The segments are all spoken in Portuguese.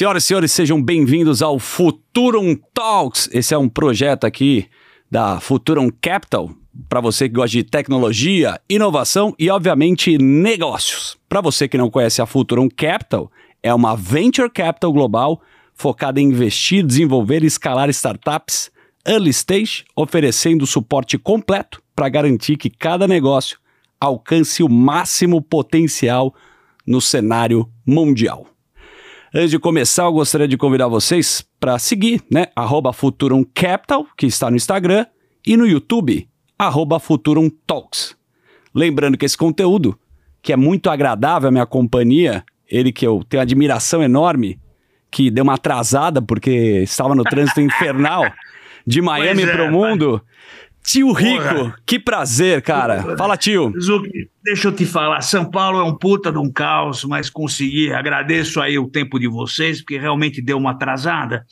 Senhoras e senhores, sejam bem-vindos ao Futurum Talks. Esse é um projeto aqui da Futurum Capital, para você que gosta de tecnologia, inovação e, obviamente, negócios. Para você que não conhece a Futurum Capital, é uma venture capital global focada em investir, desenvolver e escalar startups early stage, oferecendo suporte completo para garantir que cada negócio alcance o máximo potencial no cenário mundial. Antes de começar, eu gostaria de convidar vocês para seguir, né? Arroba Futurum Capital, que está no Instagram, e no YouTube, arroba Futurum Talks. Lembrando que esse conteúdo, que é muito agradável à minha companhia, ele que eu tenho admiração enorme, que deu uma atrasada porque estava no trânsito infernal de Miami é, para o mundo. Tio Rico, Porra. que prazer, cara. Fala, tio. Zuki, deixa eu te falar. São Paulo é um puta de um caos, mas consegui. Agradeço aí o tempo de vocês, porque realmente deu uma atrasada.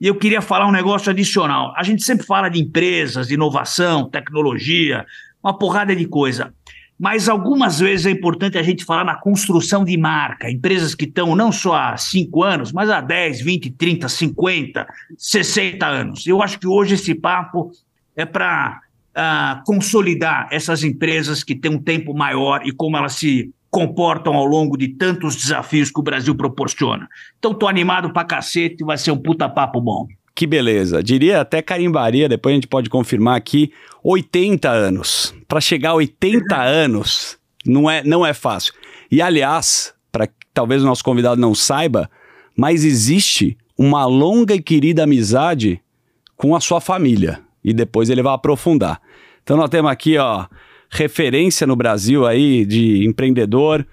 E eu queria falar um negócio adicional. A gente sempre fala de empresas, de inovação, tecnologia, uma porrada de coisa. Mas algumas vezes é importante a gente falar na construção de marca. Empresas que estão não só há 5 anos, mas há 10, 20, 30, 50, 60 anos. Eu acho que hoje esse papo é para uh, ah, consolidar essas empresas que têm um tempo maior e como elas se comportam ao longo de tantos desafios que o Brasil proporciona. Então, tô animado pra cacete, vai ser um puta papo bom. Que beleza. Diria até carimbaria, depois a gente pode confirmar aqui, 80 anos. Para chegar a 80 anos não é, não é fácil. E aliás, para talvez o nosso convidado não saiba, mas existe uma longa e querida amizade com a sua família e depois ele vai aprofundar. Então nós temos aqui, ó, referência no Brasil aí de empreendedor,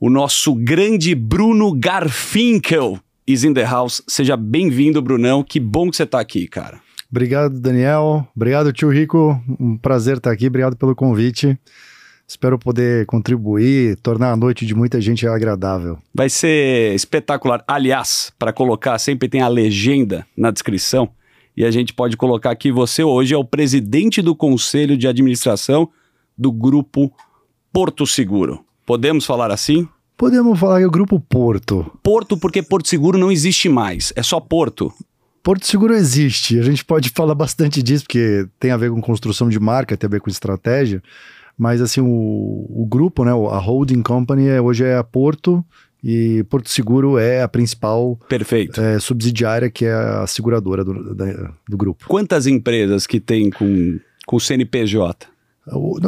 o nosso grande Bruno Garfinkel is in the house. Seja bem-vindo, Brunão. Que bom que você está aqui, cara. Obrigado, Daniel. Obrigado, tio Rico. Um prazer estar aqui. Obrigado pelo convite. Espero poder contribuir, tornar a noite de muita gente agradável. Vai ser espetacular. Aliás, para colocar, sempre tem a legenda na descrição. E a gente pode colocar aqui: você hoje é o presidente do conselho de administração do Grupo Porto Seguro. Podemos falar assim? Podemos falar que é o Grupo Porto. Porto, porque Porto Seguro não existe mais, é só Porto. Porto Seguro existe, a gente pode falar bastante disso, porque tem a ver com construção de marca, tem a ver com estratégia, mas assim, o, o grupo, né, a holding company é, hoje é a Porto e Porto Seguro é a principal. É, subsidiária, que é a seguradora do, da, do grupo. Quantas empresas que tem com, com CNPJ?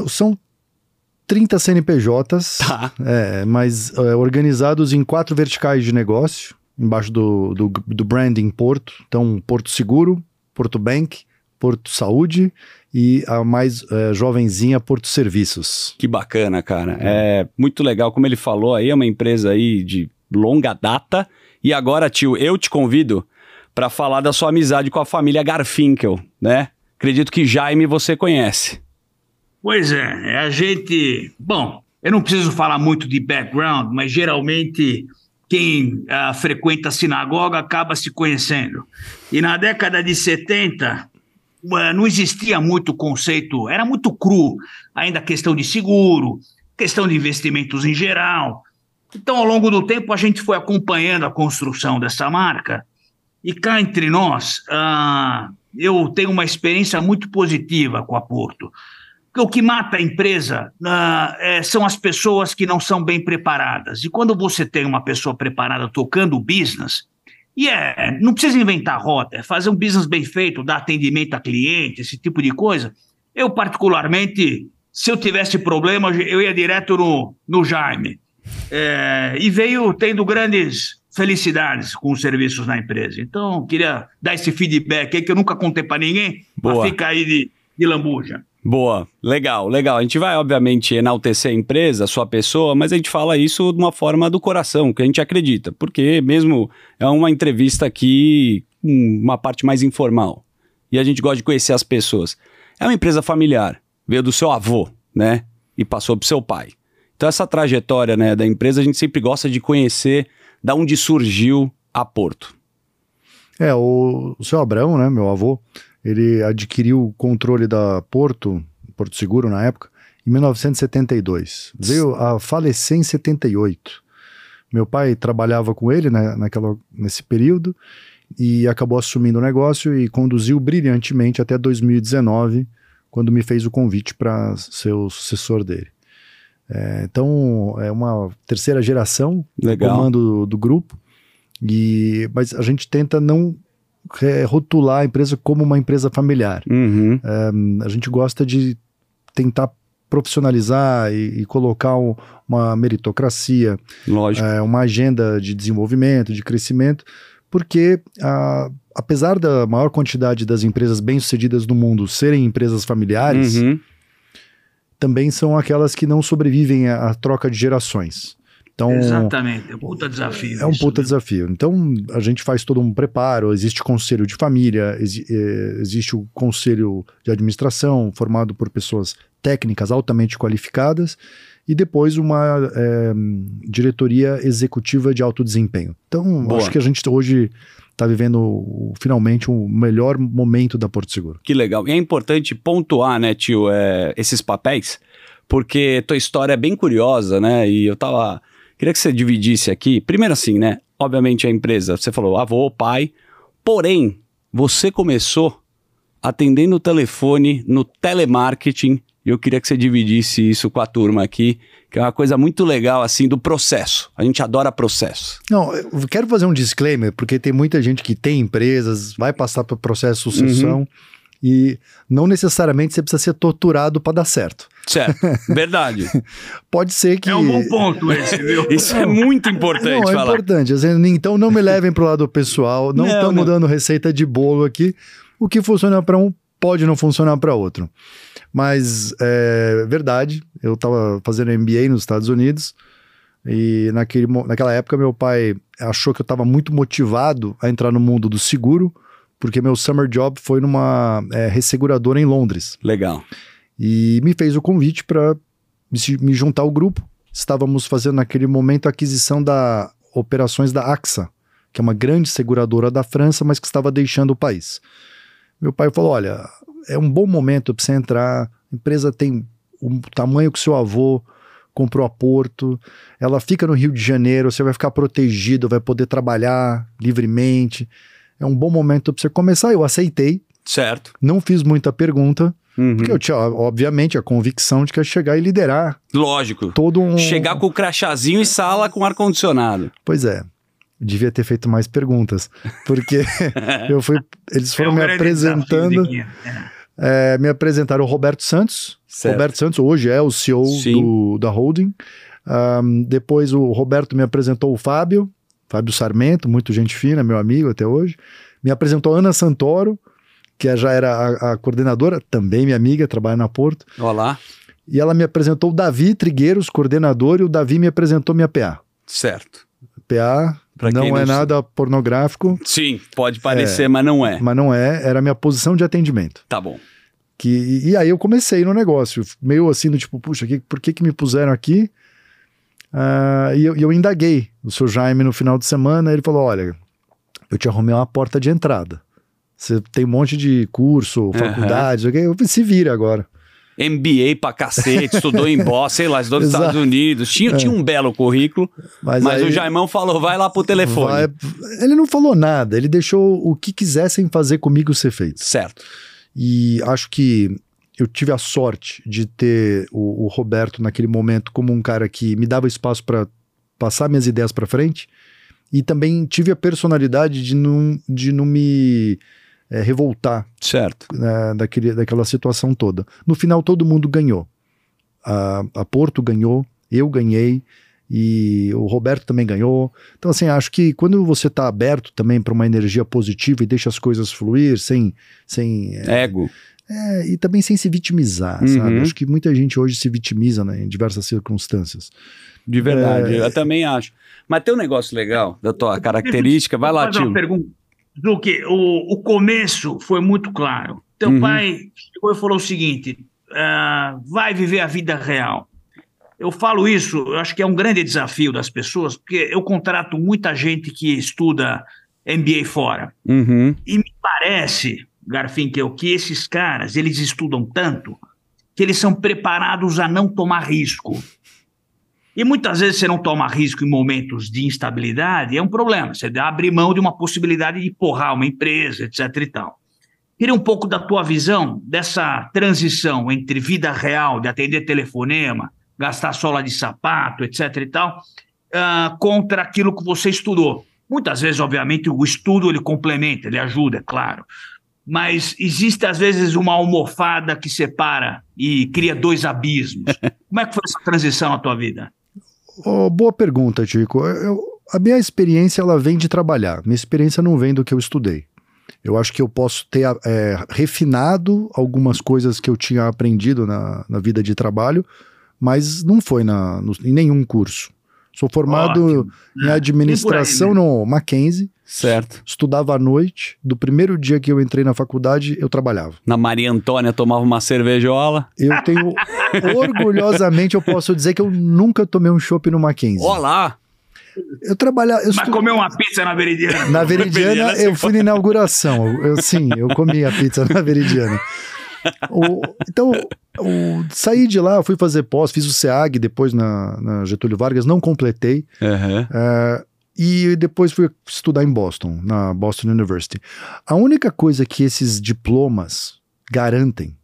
São 30 CNPJs, tá. é, mas é, organizados em quatro verticais de negócio, embaixo do, do, do branding Porto. Então, Porto Seguro, Porto Bank, Porto Saúde e a mais é, jovenzinha Porto Serviços. Que bacana, cara. É. é muito legal, como ele falou aí, é uma empresa aí de longa data. E agora, tio, eu te convido para falar da sua amizade com a família Garfinkel, né? Acredito que Jaime você conhece. Pois é, a gente. Bom, eu não preciso falar muito de background, mas geralmente quem uh, frequenta a sinagoga acaba se conhecendo. E na década de 70, não existia muito conceito, era muito cru, ainda a questão de seguro, questão de investimentos em geral. Então, ao longo do tempo, a gente foi acompanhando a construção dessa marca. E cá entre nós, uh, eu tenho uma experiência muito positiva com a Porto. O que mata a empresa uh, é, são as pessoas que não são bem preparadas. E quando você tem uma pessoa preparada tocando o business, e é, não precisa inventar rota, é fazer um business bem feito, dar atendimento a cliente, esse tipo de coisa. Eu, particularmente, se eu tivesse problema, eu ia direto no, no Jaime. É, e veio tendo grandes felicidades com os serviços na empresa. Então, queria dar esse feedback aí que eu nunca contei para ninguém, mas fica aí de, de lambuja. Boa, legal, legal. A gente vai, obviamente, enaltecer a empresa, a sua pessoa, mas a gente fala isso de uma forma do coração, que a gente acredita, porque mesmo é uma entrevista aqui, uma parte mais informal. E a gente gosta de conhecer as pessoas. É uma empresa familiar, veio do seu avô, né? E passou para seu pai. Então, essa trajetória né, da empresa, a gente sempre gosta de conhecer da onde surgiu a Porto. É, o, o seu Abrão, né, meu avô, ele adquiriu o controle da Porto, Porto Seguro na época, em 1972. Veio a falecer em 78. Meu pai trabalhava com ele né, naquela, nesse período e acabou assumindo o negócio e conduziu brilhantemente até 2019, quando me fez o convite para ser o sucessor dele. É, então, é uma terceira geração Legal. comando do, do grupo, e, mas a gente tenta não rotular a empresa como uma empresa familiar. Uhum. É, a gente gosta de tentar profissionalizar e, e colocar um, uma meritocracia, é, uma agenda de desenvolvimento, de crescimento, porque a, apesar da maior quantidade das empresas bem-sucedidas no mundo serem empresas familiares, Uhum. também são aquelas que não sobrevivem à, à troca de gerações. Então, Exatamente, é um puta desafio. é um isso, puta né? desafio. Então, a gente faz todo um preparo, existe conselho de família, exi- eh, existe o conselho de administração, formado por pessoas técnicas altamente qualificadas, e depois uma eh, diretoria executiva de alto desempenho. Então, Boa. acho que a gente hoje está vivendo finalmente o melhor momento da Porto Seguro. Que legal. E é importante pontuar, né, tio, é, esses papéis, porque tua história é bem curiosa, né? E eu tava. Queria que você dividisse aqui. Primeiro, assim, né? Obviamente a empresa, você falou avô, pai. Porém, você começou atendendo o telefone no telemarketing. E eu queria que você dividisse isso com a turma aqui, que é uma coisa muito legal, assim, do processo. A gente adora processo. Não, eu quero fazer um disclaimer, porque tem muita gente que tem empresas, vai passar por processo de sucessão, e não necessariamente você precisa ser torturado para dar certo. Certo, verdade. Pode ser que. É um bom ponto esse, viu? Isso é muito importante Não, é falar. importante. assim, Então não me levem pro lado pessoal. Não estamos dando receita de bolo aqui. O que funciona para um pode não funcionar para outro. Mas é verdade. Eu estava fazendo MBA nos Estados Unidos e naquele, naquela época meu pai achou que eu estava muito motivado a entrar no mundo do seguro, porque meu summer job foi numa é, resseguradora em Londres Legal. E me fez o convite para me juntar ao grupo. Estávamos fazendo naquele momento a aquisição da operações da AXA, que é uma grande seguradora da França, mas que estava deixando o país. Meu pai falou: Olha, é um bom momento para você entrar. A empresa tem o tamanho que seu avô comprou a Porto, ela fica no Rio de Janeiro, você vai ficar protegido, vai poder trabalhar livremente. É um bom momento para você começar. Eu aceitei, Certo. não fiz muita pergunta, Uhum. porque eu tinha, obviamente, a convicção de que ia chegar e liderar Lógico. todo um. Chegar com o crachazinho e sala com ar-condicionado. Pois é. Devia ter feito mais perguntas. Porque eu fui. Eles É foram um me apresentando. É. é, me apresentaram o Roberto Santos. Certo. Roberto Santos hoje é o CEO do, da holding. Ahn, depois o Roberto me apresentou o Fábio, Fábio Sarmento, muito gente fina, meu amigo até hoje. Me apresentou Ana Santoro, que é- já era a, a coordenadora, também minha amiga, trabalha na Porto. Olha lá. E ela me apresentou o Davi Trigueiros, coordenador, e o Davi me apresentou minha PA. Certo. PA Pra não é nada pornográfico, Sim, pode parecer, mas não é. mas não é, era a minha posição de atendimento. Tá bom. Que, e aí eu comecei no negócio, meio assim do tipo, puxa, que, por que que me puseram aqui? Ah, e eu, e eu indaguei o seu Jaime no final de semana, ele falou, olha, eu te arrumei uma porta de entrada. Você tem um monte de curso, faculdade, ok? eu falei, se vira agora. MBA pra cacete, estudou em Boston, sei lá, estudou nos Exato. Estados Unidos. Tinha, tinha um belo currículo, Mas, mas aí- o Jaimão falou, vai lá pro telefone. vai- ele não falou nada, ele deixou o que quisessem fazer comigo ser feito. Certo. E acho que eu tive a sorte de ter o, o Roberto naquele momento como um cara que me dava espaço para passar minhas ideias para frente e também tive a personalidade de não, de não me eh, revoltar Certo. né, daquele, daquela situação toda. No final, todo mundo ganhou. A, a Porto ganhou, eu ganhei e o Roberto também ganhou. Então, assim, acho que quando você está aberto também para uma energia positiva e deixa as coisas fluir sem. sem é, Ego. é, e também sem se vitimizar, Uhum. sabe? Acho que muita gente hoje se vitimiza né, em diversas circunstâncias. De verdade, É. eu também acho. Mas tem um negócio legal da tua característica. Vai lá, Vou fazer uma tio. Zuki, o, o começo foi muito claro. Teu Uhum. pai chegou e falou o seguinte: ah, vai viver a vida real. Eu falo isso, eu acho que é um grande desafio das pessoas, porque eu contrato muita gente que estuda MBA fora. Uhum. E me parece, Garfinkel, que esses caras, eles estudam tanto que eles são preparados a não tomar risco. E muitas vezes você não toma risco em momentos de instabilidade, é um problema. Você abre mão de uma possibilidade de porrar uma empresa, etc. e tal. Queria um pouco da tua visão dessa transição entre vida real, de atender telefonema, gastar sola de sapato, etc. e tal, uh, contra aquilo que você estudou. Muitas vezes, obviamente, o estudo ele complementa, ele ajuda, é claro. Mas existe, às vezes, uma almofada que separa e cria dois abismos. Como é que foi essa transição na tua vida? Oh, boa pergunta, Tico. Eu, a minha experiência ela vem de trabalhar. Minha experiência não vem do que eu estudei. Eu acho que eu posso ter é, refinado algumas coisas que eu tinha aprendido na, na vida de trabalho, mas não foi na, no, em nenhum curso. Sou formado Ótimo. em é, administração aí, né? no Mackenzie. Certo. Estudava à noite. Do primeiro dia que eu entrei na faculdade, eu trabalhava. Na Maria Antônia tomava uma cervejola. Eu tenho orgulhosamente eu posso dizer que eu nunca tomei um chopp no Mackenzie. Olá. Eu trabalhava. Eu Mas estu... comeu uma pizza na Veridiana? Na Veridiana, eu fui na inauguração. Eu, sim, eu comi a pizza na Veridiana. o, então, o, saí de lá, fui fazer pós, fiz o SEAG depois na, na Getúlio Vargas, não completei. Uhum. É, e depois fui estudar em Boston, na Boston University. A única coisa que esses diplomas garantem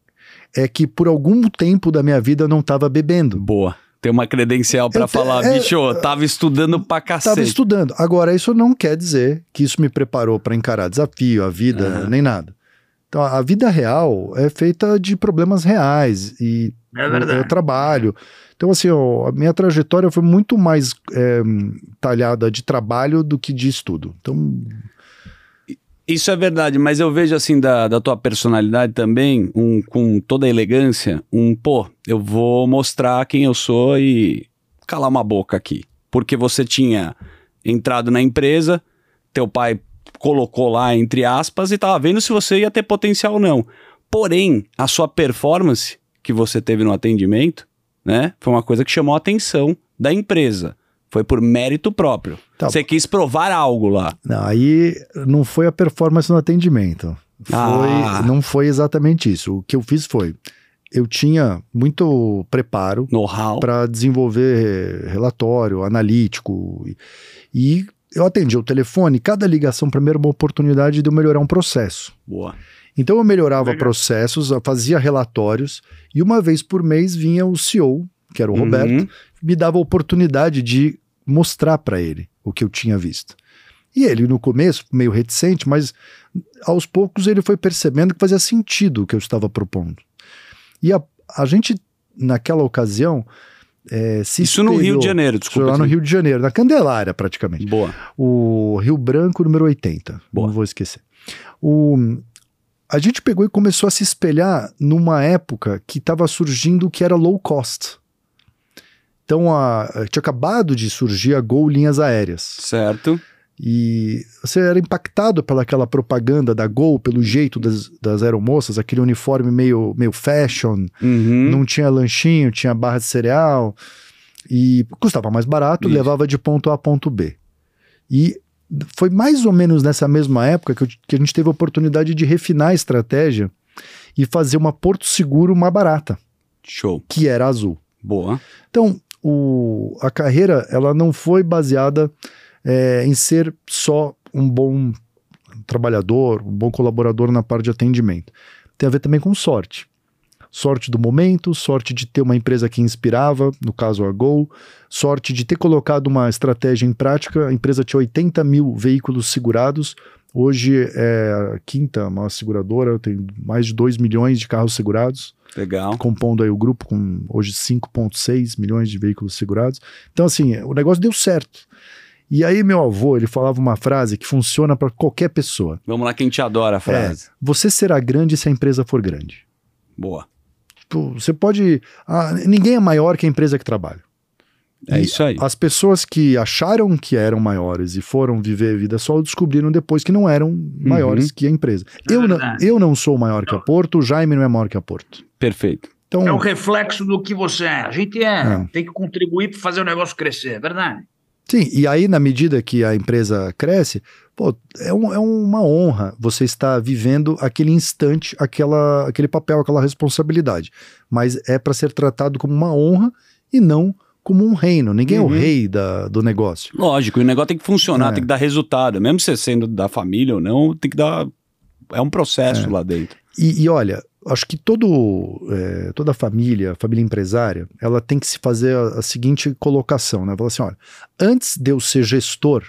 é que por algum tempo da minha vida eu não estava bebendo. Boa ter uma credencial para falar, é, bicho, tava estudando pra cacete. Tava estudando. Agora, isso não quer dizer que isso me preparou para encarar desafio, a vida, uhum. nem nada. Então, a vida real é feita de problemas reais e é verdade. eu trabalho. Então, assim, ó, a minha trajetória foi muito mais é, talhada de trabalho do que de estudo. Então, isso é verdade, mas eu vejo assim da, da tua personalidade também, um, com toda a elegância, um pô, eu vou mostrar quem eu sou e calar uma boca aqui. Porque você tinha entrado na empresa, teu pai colocou lá entre aspas e tava vendo se você ia ter potencial ou não. Porém, a sua performance que você teve no atendimento, né, foi uma coisa que chamou a atenção da empresa. Foi por mérito próprio. Tá. Você quis provar algo lá. Não, aí não foi a performance no atendimento. Foi, ah. Não foi exatamente isso. O que eu fiz foi. Eu tinha muito preparo para desenvolver relatório analítico e, e eu atendi o telefone. Cada ligação para mim era uma oportunidade de eu melhorar um processo. Boa. Então eu melhorava Legal. processos, fazia relatórios e uma vez por mês vinha o CEO, que era o uhum. Roberto, me dava a oportunidade de mostrar para ele o que eu tinha visto. E ele, no começo, meio reticente, mas aos poucos ele foi percebendo que fazia sentido o que eu estava propondo. E a, a gente, naquela ocasião, é, se Isso espelhou, no Rio de Janeiro, desculpa. Lá no Rio de Janeiro, na Candelária, praticamente. Boa. O Rio Branco, número 80. Boa. Não vou esquecer. O, a gente pegou e começou a se espelhar numa época que estava surgindo o que era low cost. Então, a, tinha acabado de surgir a Gol Linhas Aéreas. Certo. E você era impactado pelaquela propaganda da Gol, pelo jeito das, das aeromoças, aquele uniforme meio, meio fashion, uhum. não tinha lanchinho, tinha barra de cereal, e custava mais barato, Isso. levava de ponto A a ponto B. E foi mais ou menos nessa mesma época que, eu, que a gente teve a oportunidade de refinar a estratégia e fazer uma Porto Seguro mais barata. Show. Que era azul. Boa. Então, o, a carreira ela não foi baseada é, em ser só um bom trabalhador, um bom colaborador na parte de atendimento. Tem a ver também com sorte. Sorte do momento, sorte de ter uma empresa que inspirava, no caso a Gol, sorte de ter colocado uma estratégia em prática. A empresa tinha 80 mil veículos segurados, hoje é a quinta maior seguradora, tem mais de 2 milhões de carros segurados. Legal. Compondo aí o grupo com hoje 5,6 milhões de veículos segurados. Então, assim, o negócio deu certo. E aí, meu avô, ele falava uma frase que funciona para qualquer pessoa. Vamos lá, quem te adora a frase. É, você será grande se a empresa for grande. Boa. Tipo, você pode. Ah, ninguém é maior que a empresa que trabalha. É e isso aí. As pessoas que acharam que eram maiores e foram viver a vida só descobriram depois que não eram uhum. maiores que a empresa. É eu, não, eu não sou maior que a Porto, o Jaime não é maior que a Porto. Perfeito. Então, é o reflexo do que você é. A gente é, é. tem que contribuir para fazer o negócio crescer, é verdade? Sim, e aí, na medida que a empresa cresce, pô, é, um, é uma honra você estar vivendo aquele instante, aquela, aquele papel, aquela responsabilidade. Mas é para ser tratado como uma honra e não como um reino. Ninguém Uhum. é o rei da, do negócio. Lógico, e o negócio tem que funcionar, É. tem que dar resultado. Mesmo você sendo da família ou não, tem que dar. É um processo lá dentro. E, e olha, acho que todo, é, toda família, família empresária, ela tem que se fazer a, a seguinte colocação, né? Falar assim, olha, antes de eu ser gestor,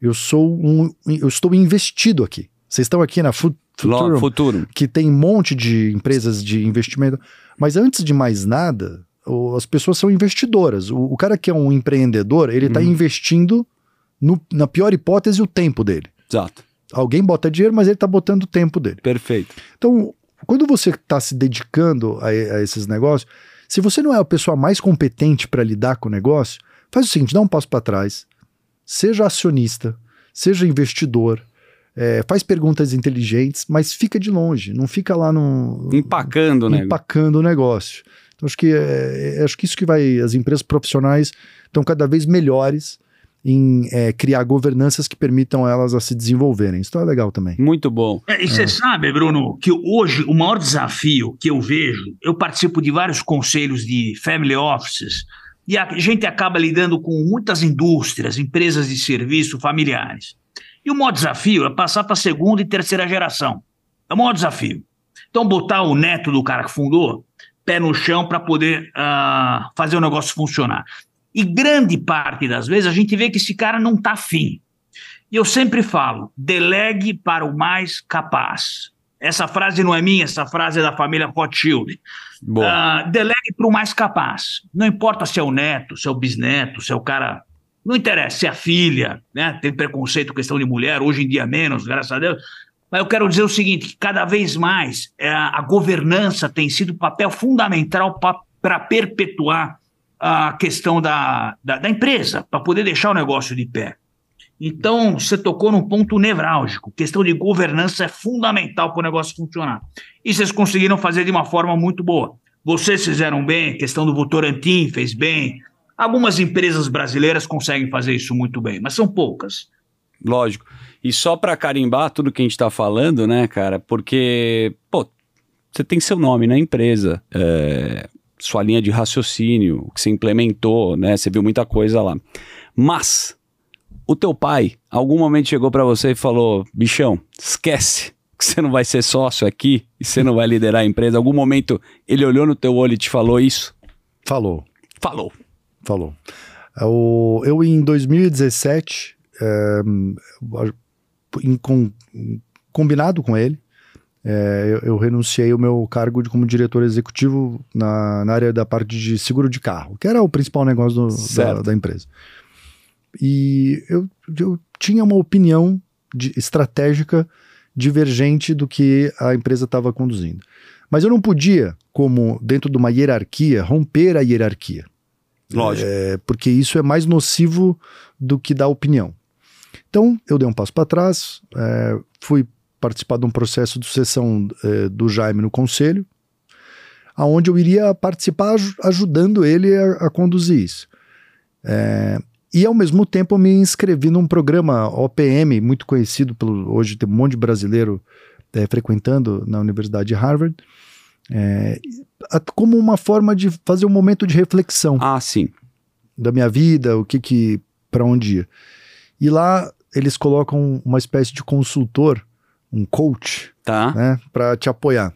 eu sou um, eu estou investido aqui. Vocês estão aqui na Futurum, futuro. que tem um monte de empresas de investimento, mas antes de mais nada, o- as pessoas são investidoras. O, o cara que é um empreendedor, ele está Uhum. investindo, no- na pior hipótese, o tempo dele. Exato. Alguém bota dinheiro, mas ele está botando o tempo dele. Perfeito. Então, quando você está se dedicando a, a esses negócios, se você não é a pessoa mais competente para lidar com o negócio, faz o seguinte: dá um passo para trás, seja acionista, seja investidor, é, faz perguntas inteligentes, mas fica de longe, não fica lá no Empacando, né? empacando o negócio. Então, acho que é, é- acho que isso que vai. As empresas profissionais estão cada vez melhores em é, criar governanças que permitam elas a se desenvolverem. Isso é legal também. Muito bom. É, e você sabe, Bruno, que hoje o maior desafio que eu vejo, eu participo de vários conselhos de family offices, e a gente acaba lidando com muitas indústrias, empresas de serviço familiares. E o maior desafio é passar para a segunda e terceira geração. É o maior desafio. Então, botar o neto do cara que fundou, pé no chão para poder ah, fazer o negócio funcionar. E grande parte das vezes a gente vê que esse cara não está afim. E eu sempre falo: delegue para o mais capaz. Essa frase não é minha, essa frase é da família Rothschild. Ah, delegue para o mais capaz. Não importa se é o neto, se é o bisneto, se é o cara. Não interessa se é a filha, né? Tem preconceito, questão de mulher, hoje em dia menos, graças a Deus. Mas eu quero dizer o seguinte: que cada vez mais é, a governança tem sido um papel fundamental para perpetuar a questão da, da, da empresa, para poder deixar o negócio de pé. Então, você tocou num ponto nevrálgico. Questão de governança é fundamental para o negócio funcionar. E vocês conseguiram fazer de uma forma muito boa. Vocês fizeram bem, questão do Votorantim fez bem. Algumas empresas brasileiras conseguem fazer isso muito bem, mas são poucas. Lógico. E só para carimbar tudo que a gente tá falando, né, cara? Porque, pô, você tem seu nome na empresa, é, sua linha de raciocínio, o que você implementou, né? Você viu muita coisa lá. Mas o teu pai, algum momento chegou para você e falou: bichão, esquece que você não vai ser sócio aqui e você não vai liderar a empresa. Algum momento ele olhou no teu olho e te falou isso? Falou. Falou. Falou. Eu, eu em 2017, é, em com- combinado com ele, é, eu, eu renunciei ao meu cargo de, como diretor executivo na, na área da parte de seguro de carro, que era o principal negócio do- da, da empresa. E eu, eu tinha uma opinião de- estratégica divergente do que a empresa estava conduzindo. Mas eu não podia, como dentro de uma hierarquia, romper a hierarquia. Lógico. É, porque isso é mais nocivo do que dar opinião. Então, eu dei um passo para trás, é, fui participar de um processo de sucessão é, do Jaime no conselho, aonde eu iria participar aj- ajudando ele a, a conduzir isso. É, e, ao mesmo tempo, eu me inscrevi num programa OPM, muito conhecido, pelo, hoje tem um monte de brasileiro é, frequentando na Universidade de Harvard, é, como uma forma de fazer um momento de reflexão Ah, sim. da minha vida, o que que para onde ir. E lá eles colocam uma espécie de consultor, um coach, Tá. né, para te apoiar.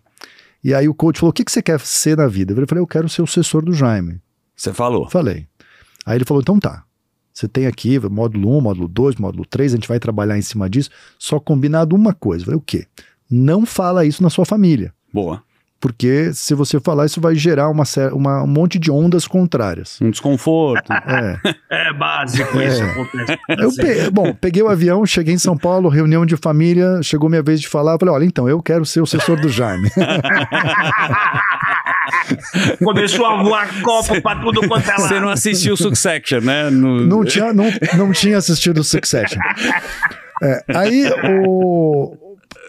E aí o coach falou: "O que que você quer ser na vida?" Eu falei: "Eu quero ser o sucessor do Jaime". Você falou. Falei. Aí ele falou: "Então tá. Você tem aqui módulo 1, módulo 2, módulo 3, a gente vai trabalhar em cima disso, só combinado uma coisa". Eu falei: "O quê?" Não fala isso na sua família. Boa. Porque se você falar, isso vai gerar uma, uma- um monte de ondas contrárias. Um desconforto. É. É básico É. isso acontece. Eu pe- bom, peguei o avião, cheguei em São Paulo, reunião de família, chegou minha vez de falar, eu falei, olha, então, eu quero ser o sucessor do Jaime. Começou a voar copo para tudo quanto é Você não lado. assistiu Succession, né? No- não, tinha, não, não tinha assistido o Succession. É, aí, o...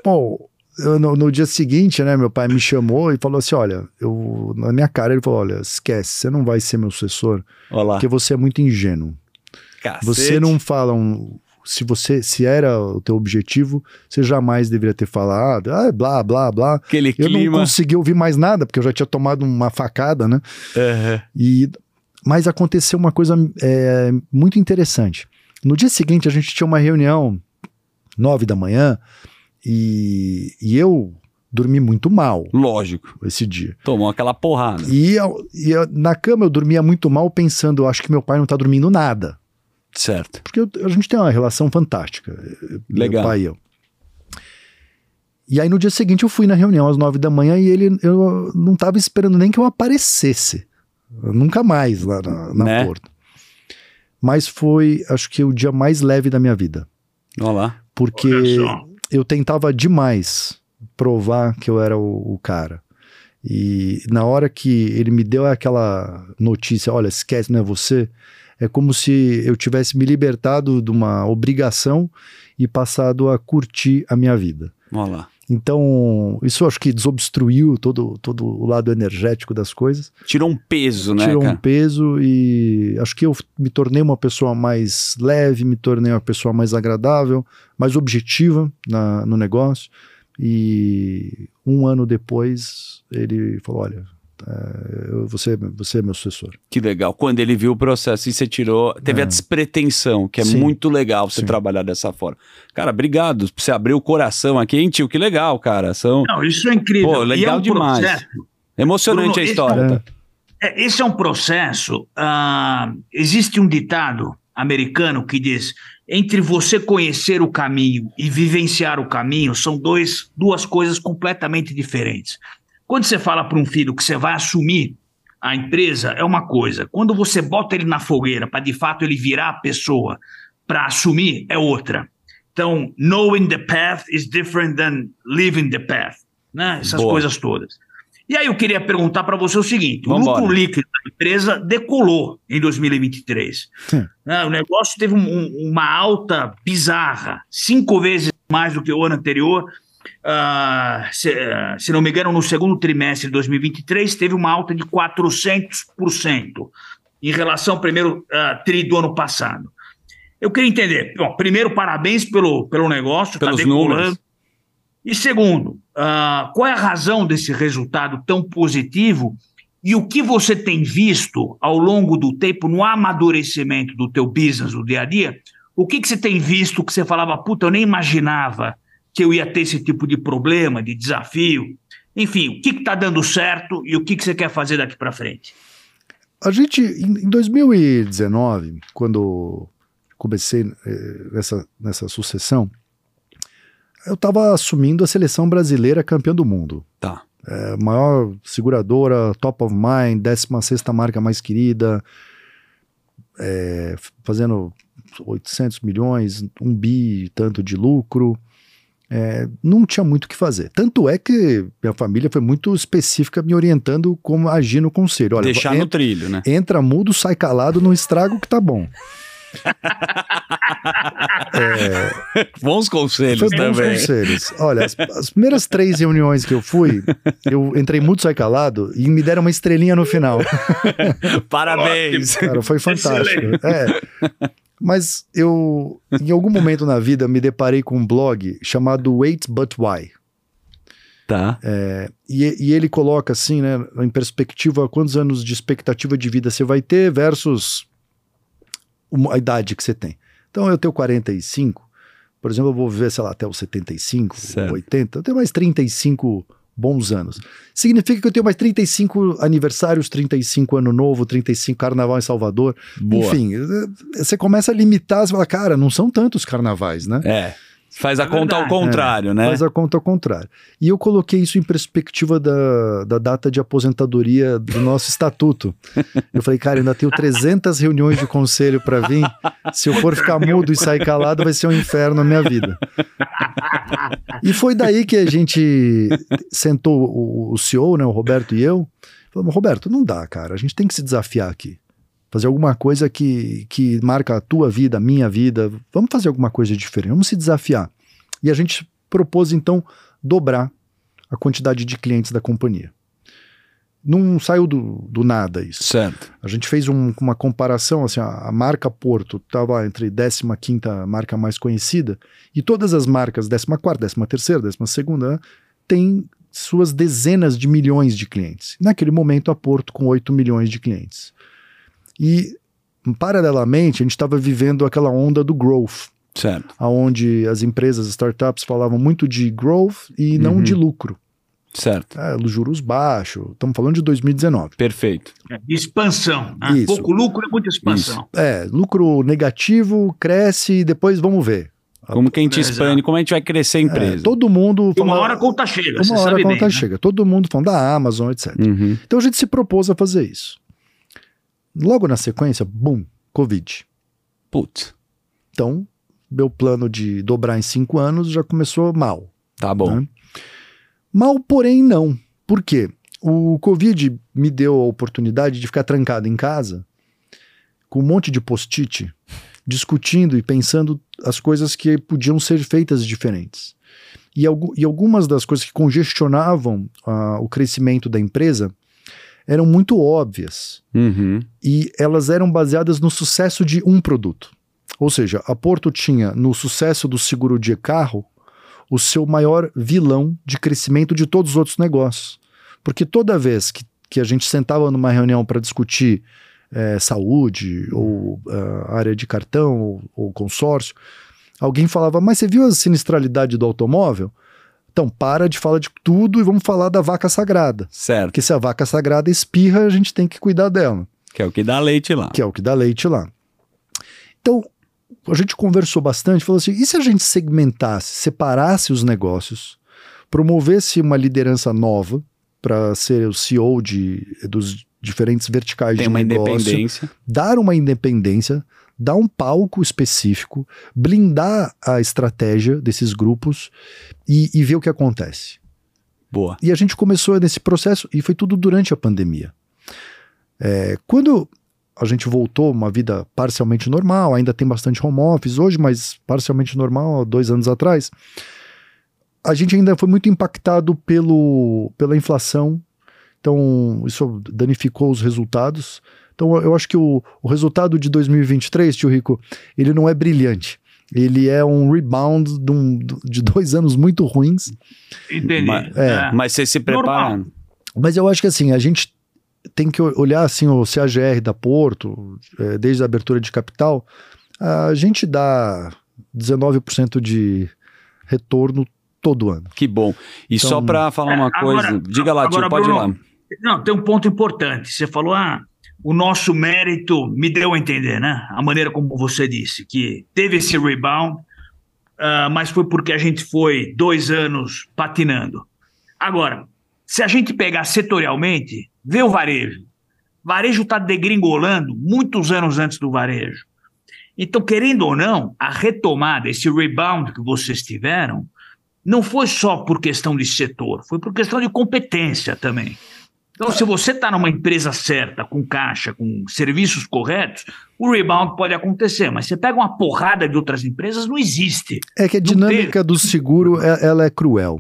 Bom, eu, no, no dia seguinte, né, meu pai me chamou e falou assim, olha, eu, na minha cara, ele falou, olha, esquece, você não vai ser meu sucessor, Olha lá. porque você é muito ingênuo. Cacete. Você não fala um. Se você se era o teu objetivo, você jamais deveria ter falado, ah, blá, blá, blá. Aquele Eu não clima. consegui ouvir mais nada, porque eu já tinha tomado uma facada, né? Aham. E, mas aconteceu uma coisa é, muito interessante. No dia seguinte, a gente tinha uma reunião, nove da manhã, e, e eu dormi muito mal Lógico. esse dia. Tomou aquela porrada. E, eu- e eu- na cama eu dormia muito mal, pensando, eu acho que meu pai não tá dormindo nada. Certo. Porque eu- a gente tem uma relação fantástica, eh, Legal. meu pai e eu. E aí no dia seguinte eu fui na reunião às nove da manhã e ele eu não tava esperando nem que eu aparecesse. Nunca mais lá na, na Né? Porto. Mas foi, acho que, o dia mais leve da minha vida. Olha lá. Porque Olha só. Eu tentava demais provar que eu era o, o cara. E na hora que ele me deu aquela notícia, olha, esquece, não é você, é como se eu tivesse me libertado de uma obrigação e passado a curtir a minha vida. Olha lá. Então, isso acho que desobstruiu todo, todo o lado energético das coisas, Tirou um peso, né, tirou um cara? peso e acho que eu me tornei uma pessoa mais leve, me tornei uma pessoa mais agradável, mais objetiva na, no negócio. E um ano depois ele falou: Olha, você, você é meu sucessor. Que legal. Quando ele viu o processo e você tirou, teve É. a despretensão, que é Sim. muito legal você Sim. trabalhar dessa forma. Cara, obrigado. Você abriu o coração aqui, hein, tio? Que legal, cara. São Não, isso é incrível. Pô, E legal é um demais. processo- emocionante Bruno, a esse história. é um- tá? É, Esse é um processo. ah, existe um ditado americano que diz: entre você conhecer o caminho e vivenciar o caminho são dois, duas coisas completamente diferentes. Quando você fala para um filho que você vai assumir a empresa, é uma coisa. Quando você bota ele na fogueira para de fato ele virar a pessoa para assumir, é outra. Então, knowing the path is different than living the path. Né? Essas Boa. coisas todas. E aí eu queria perguntar para você o seguinte: o lucro líquido da empresa decolou em 2023. Sim. Né? O negócio teve um- uma alta bizarra, cinco vezes mais do que o ano anterior. Ah, se, ah, se não me engano, no segundo trimestre de 2023 teve uma alta de 400% em relação ao primeiro ah, tri do ano passado. Eu queria entender, bom, primeiro, parabéns pelo, pelo negócio, Pelos decolando. números. E segundo, qual é a razão desse resultado tão positivo e o que você tem visto ao longo do tempo no amadurecimento do teu business, do dia a dia? O que, que você tem visto que você falava, puta, eu nem imaginava que eu ia ter esse tipo de problema, de desafio? Enfim, o que está dando certo e o que, que você quer fazer daqui para frente? A gente, em, em 2019, quando comecei eh, nessa, nessa sucessão, eu estava assumindo a seleção brasileira campeã do mundo. Tá. É, maior seguradora, top of mind, 16 marca mais querida, é, fazendo 800 milhões, um bi tanto de lucro. É, não tinha muito o que fazer. Tanto é que minha família foi muito específica me orientando como agir no conselho. Olha, Deixar no trilho, né? entra mudo, sai calado, não estraga o que tá bom. Bons conselhos Foi bons também. conselhos. Olha, as, as primeiras três reuniões que eu fui, eu entrei mudo, sai calado e me deram uma estrelinha no final. Parabéns. Cara, foi fantástico. É. Mas eu, em algum momento na vida, me deparei com um blog chamado Wait But Why. Tá. E, e ele coloca assim, né, em perspectiva, quantos anos de expectativa de vida você vai ter versus uma- a idade que você tem. Então, eu tenho 45, por exemplo, eu vou viver, sei lá, até os 75, Certo. 80, eu tenho mais 35 bons anos. Significa que eu tenho mais 35 aniversários, 35 ano novo, 35 carnaval em Salvador. Boa. Enfim, eh, você começa a limitar, você fala, cara, não são tantos carnavais, né? É. Faz a É conta ao verdade. contrário, né? Faz a conta ao contrário. E eu coloquei isso em perspectiva da, da data de aposentadoria do nosso estatuto. Eu falei, cara, ainda tenho 300 reuniões de conselho para vir. Se eu for ficar mudo e sair calado, vai ser um inferno na minha vida. E foi daí que a gente sentou o, o CEO, né, o Roberto e eu. Falamos, Roberto, não dá, cara. A gente tem que se desafiar aqui. Fazer alguma coisa que, que marca a tua vida, a minha vida. Vamos fazer alguma coisa diferente. Vamos se desafiar. E a gente propôs, então, dobrar a quantidade de clientes da companhia. Não saiu do, do nada isso. Certo. A gente fez um- uma comparação, assim, a, a marca Porto estava entre 15ª marca mais conhecida e todas as marcas, 14ª, 13ª, 12ª, né, têm suas dezenas de milhões de clientes. Naquele momento, a Porto com 8 milhões de clientes. E, paralelamente, a gente estava vivendo aquela onda do growth, Certo. onde as empresas, startups falavam muito de growth e não Uhum. de lucro. Certo. Ah, juros baixos, estamos falando de 2019. Perfeito. É, expansão. né? Isso. Pouco lucro é muita expansão. É, lucro negativo, cresce e depois vamos ver. Como que a gente expande, como a gente vai crescer a É, empresa. todo mundo. E uma hora a conta chega, você Uma hora sabe a conta bem. né? chega. Todo mundo falando da Amazon, etc. Uhum. Então a gente se propôs a fazer isso. Logo na sequência, bum, Covid. Putz, Então, meu plano de dobrar em cinco anos já começou mal. tá bom. Né? Mal, porém, não. Por quê? O Covid me deu a oportunidade de ficar trancado em casa com um monte de post-it, discutindo e pensando as coisas que podiam ser feitas diferentes. E, e algumas das coisas que congestionavam ah, o crescimento da empresa eram muito óbvias Uhum. e elas eram baseadas no sucesso de um produto. Ou seja, a Porto tinha no sucesso do seguro de carro o seu maior vilão de crescimento de todos os outros negócios. Porque toda vez que, que a gente sentava numa reunião para discutir eh, saúde, ou ah, área de cartão, ou, ou consórcio, alguém falava: Mas você viu a sinistralidade do automóvel? Então, para de falar de tudo e vamos falar da vaca sagrada. Certo. Porque se a vaca sagrada espirra, a gente tem que cuidar dela Que é o que dá leite lá. que é o que dá leite lá. Então, a gente conversou bastante, falou assim: e se a gente segmentasse, separasse os negócios, promovesse uma liderança nova para ser o CEO de, dos diferentes verticais Tem de uma negócio, independência. dar uma independência, dar um palco específico, blindar a estratégia desses grupos e, e ver o que acontece. Boa. E a gente começou nesse processo e foi tudo durante a pandemia. É, quando a gente voltou a uma vida parcialmente normal, ainda tem bastante home office hoje, mas parcialmente normal há dois anos atrás, a gente ainda foi muito impactado pelo, pela inflação. Então, isso danificou os resultados. Então, eu acho que o, o resultado de 2023, tio Rico, ele não é brilhante. Ele é um rebound de, um- de dois anos muito ruins. Entendi. Mas- é, Mas você se prepara. Mas eu acho que assim, a gente tem que olhar assim o CAGR da Porto, eh, desde a abertura de capital, a gente dá 19% de retorno todo ano. Que bom. E Então- só pra falar uma É, coisa. agora- diga lá, tio, agora, pode ir Bruno, lá. Não, tem um ponto importante. Você falou, ah, o nosso mérito me deu a entender, né? A maneira como você disse, que teve esse rebound, ah, mas foi porque a gente foi dois anos patinando. Agora, se a gente pegar setorialmente, vê o varejo. Varejo está degringolando muitos anos antes do varejo. Então, querendo ou não, a retomada, esse rebound que vocês tiveram, não foi só por questão de setor, foi por questão de competência também. Então, se você está numa empresa certa, com caixa, com serviços corretos, o rebound pode acontecer, mas você pega uma porrada de outras empresas, não existe. É que a dinâmica do seguro é- ela é cruel.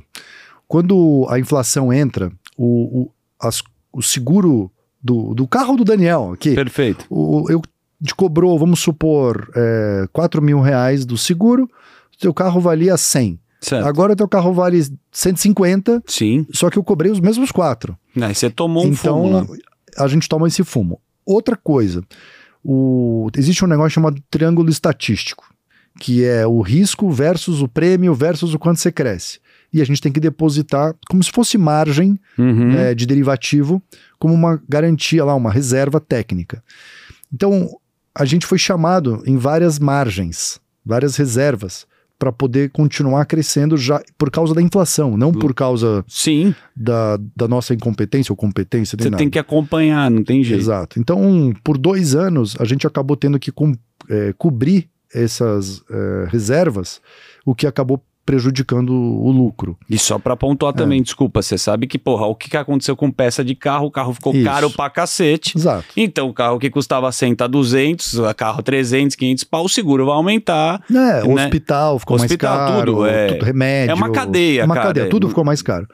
Quando a inflação entra, o, o, as- o seguro do, do carro do Daniel aqui, Perfeito. o, eu te cobrou, vamos supor, é, 4 mil reais do seguro, seu carro valia 100. Certo. Agora o teu carro vale 150, Sim. só que eu cobrei os mesmos quatro. Aí você tomou um então, fumo lá. a gente toma esse fumo. Outra coisa, o- existe um negócio chamado triângulo estatístico, que é o risco versus o prêmio versus o quanto você cresce. E a gente tem que depositar como se fosse margem Uhum. é, de derivativo, como uma garantia lá, uma reserva técnica. Então, a gente foi chamado em várias margens, várias reservas, para poder continuar crescendo já por causa da inflação, não por causa Sim, da, da nossa incompetência ou competência. você nada. tem que acompanhar, não tem jeito. Exato. Então, por dois anos, a gente acabou tendo que com- é, cobrir essas é, reservas, o que acabou prejudicando o lucro. E só pra pontuar É. também, desculpa, você sabe que, porra, o que, aconteceu com peça de carro? O carro ficou Isso. caro pra cacete. Exato. Então, o carro que custava 100 tá 200, o carro 300, 500 pau, o seguro vai aumentar. É, Né? hospital ficou Hospital, mais caro, tudo, é. tudo, remédio. É uma cadeia, é uma cara. cadeia, tudo ficou mais caro.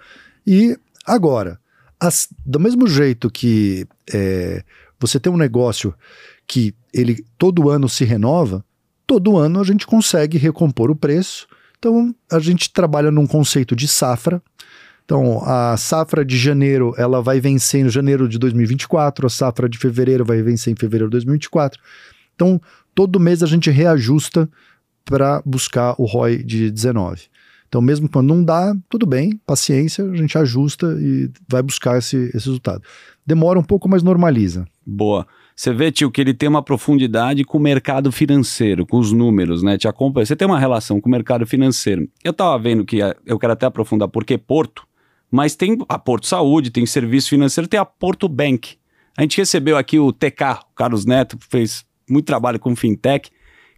E agora, as- do mesmo jeito que é, você tem um negócio que ele todo ano se renova, todo ano a gente consegue recompor o preço. Então a gente trabalha num conceito de safra. Então, a safra de janeiro, ela vai vencer em janeiro de 2024, a safra de fevereiro vai vencer em fevereiro de 2024. Então, todo mês a gente reajusta para buscar o ROI de 19. Então, mesmo quando não dá, tudo bem, paciência, a gente ajusta e vai buscar esse, esse resultado. Demora um pouco, mas normaliza. Boa. Você vê, tio, que ele tem uma profundidade com o mercado financeiro, com os números, né? Te acompanha. Você tem uma relação com o mercado financeiro. Eu tava vendo que eu quero até aprofundar por que Porto, mas tem a Porto Saúde, tem serviço financeiro, tem a Porto Bank. A gente recebeu aqui o TK, o Carlos Neto, fez muito trabalho com fintech.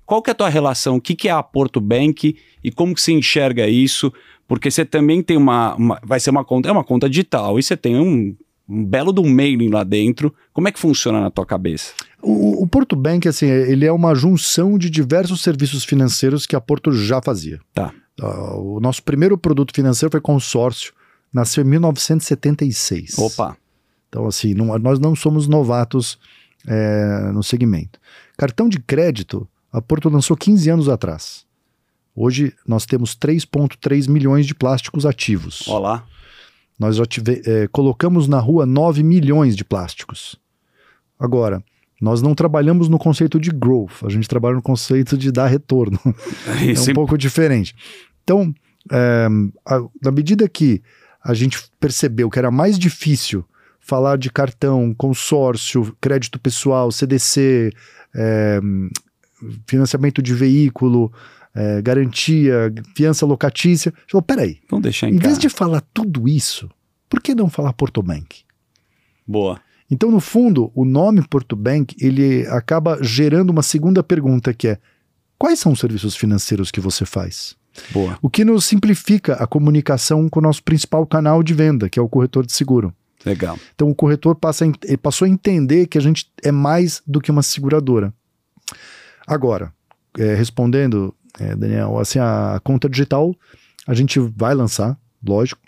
Qual que é a tua relação? O que, que é a Porto Bank e como que você enxerga isso? Porque você também tem uma, uma vai ser uma conta, é uma conta digital e você tem um, um belo do mailing lá dentro. Como é que funciona na tua cabeça? O, o, Porto Bank, assim, ele é uma junção de diversos serviços financeiros que a Porto já fazia. Tá. Uh, o nosso primeiro produto financeiro foi consórcio, nasceu em 1976. Opa! Então, assim, não, nós não somos novatos é, no segmento. Cartão de crédito, a Porto lançou 15 anos atrás. Hoje nós temos 3,3 milhões de plásticos ativos. Olá. Nós já tive, é, colocamos na rua 9 milhões de plásticos. Agora, nós não trabalhamos no conceito de growth, a gente trabalha no conceito de dar retorno. é um pouco diferente. Então, é, a, na medida que a gente percebeu que era mais difícil falar de cartão, consórcio, crédito pessoal, CDC, é, financiamento de veículo, é, garantia, fiança locatícia. Falou, peraí. Vamos deixar em, em vez de falar tudo isso, por que não falar Porto Bank? Boa. Então, no fundo, o nome Porto Bank, ele acaba gerando uma segunda pergunta que é, quais são os serviços financeiros que você faz? Boa. O que nos simplifica a comunicação com o nosso principal canal de venda, que é o corretor de seguro. Legal. Então o corretor passa a, passou a entender que a gente é mais do que uma seguradora. Agora, é, respondendo, é, Daniel, assim, a, conta digital a gente vai lançar, lógico,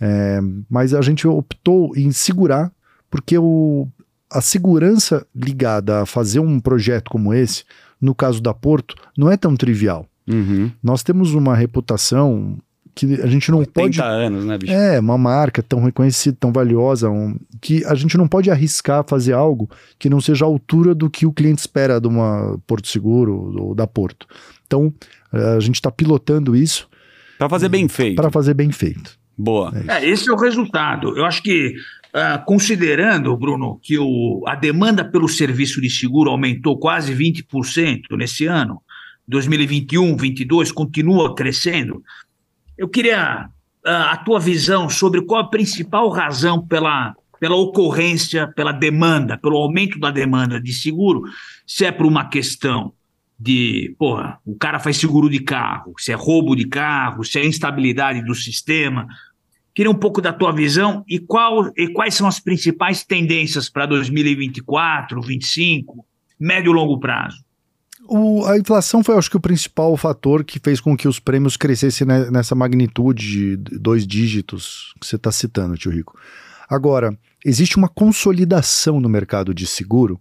é, mas a gente optou em segurar porque o, a segurança ligada a fazer um projeto como esse, no caso da Porto, não é tão trivial. Uhum. Nós temos uma reputação que a gente não 80 pode. anos, né, bicho? É, uma marca tão reconhecida, tão valiosa, um, que a gente não pode arriscar fazer algo que não seja a altura do que o cliente espera de uma Porto Seguro ou da Porto. Então, a gente está pilotando isso. Para fazer bem feito. Para fazer bem feito. Boa. É, esse é o resultado. Eu acho que, uh, considerando, Bruno, que o, a demanda pelo serviço de seguro aumentou quase 20% nesse ano, 2021, 2022 continua crescendo. Eu queria uh, a tua visão sobre qual a principal razão pela, pela ocorrência, pela demanda, pelo aumento da demanda de seguro, se é por uma questão de, porra, o cara faz seguro de carro, se é roubo de carro, se é instabilidade do sistema. Queria um pouco da tua visão e, qual, e quais são as principais tendências para 2024, 2025, médio e longo prazo. O, a inflação foi, acho que, o principal fator que fez com que os prêmios crescessem nessa magnitude de dois dígitos que você está citando, tio Rico. Agora, existe uma consolidação no mercado de seguro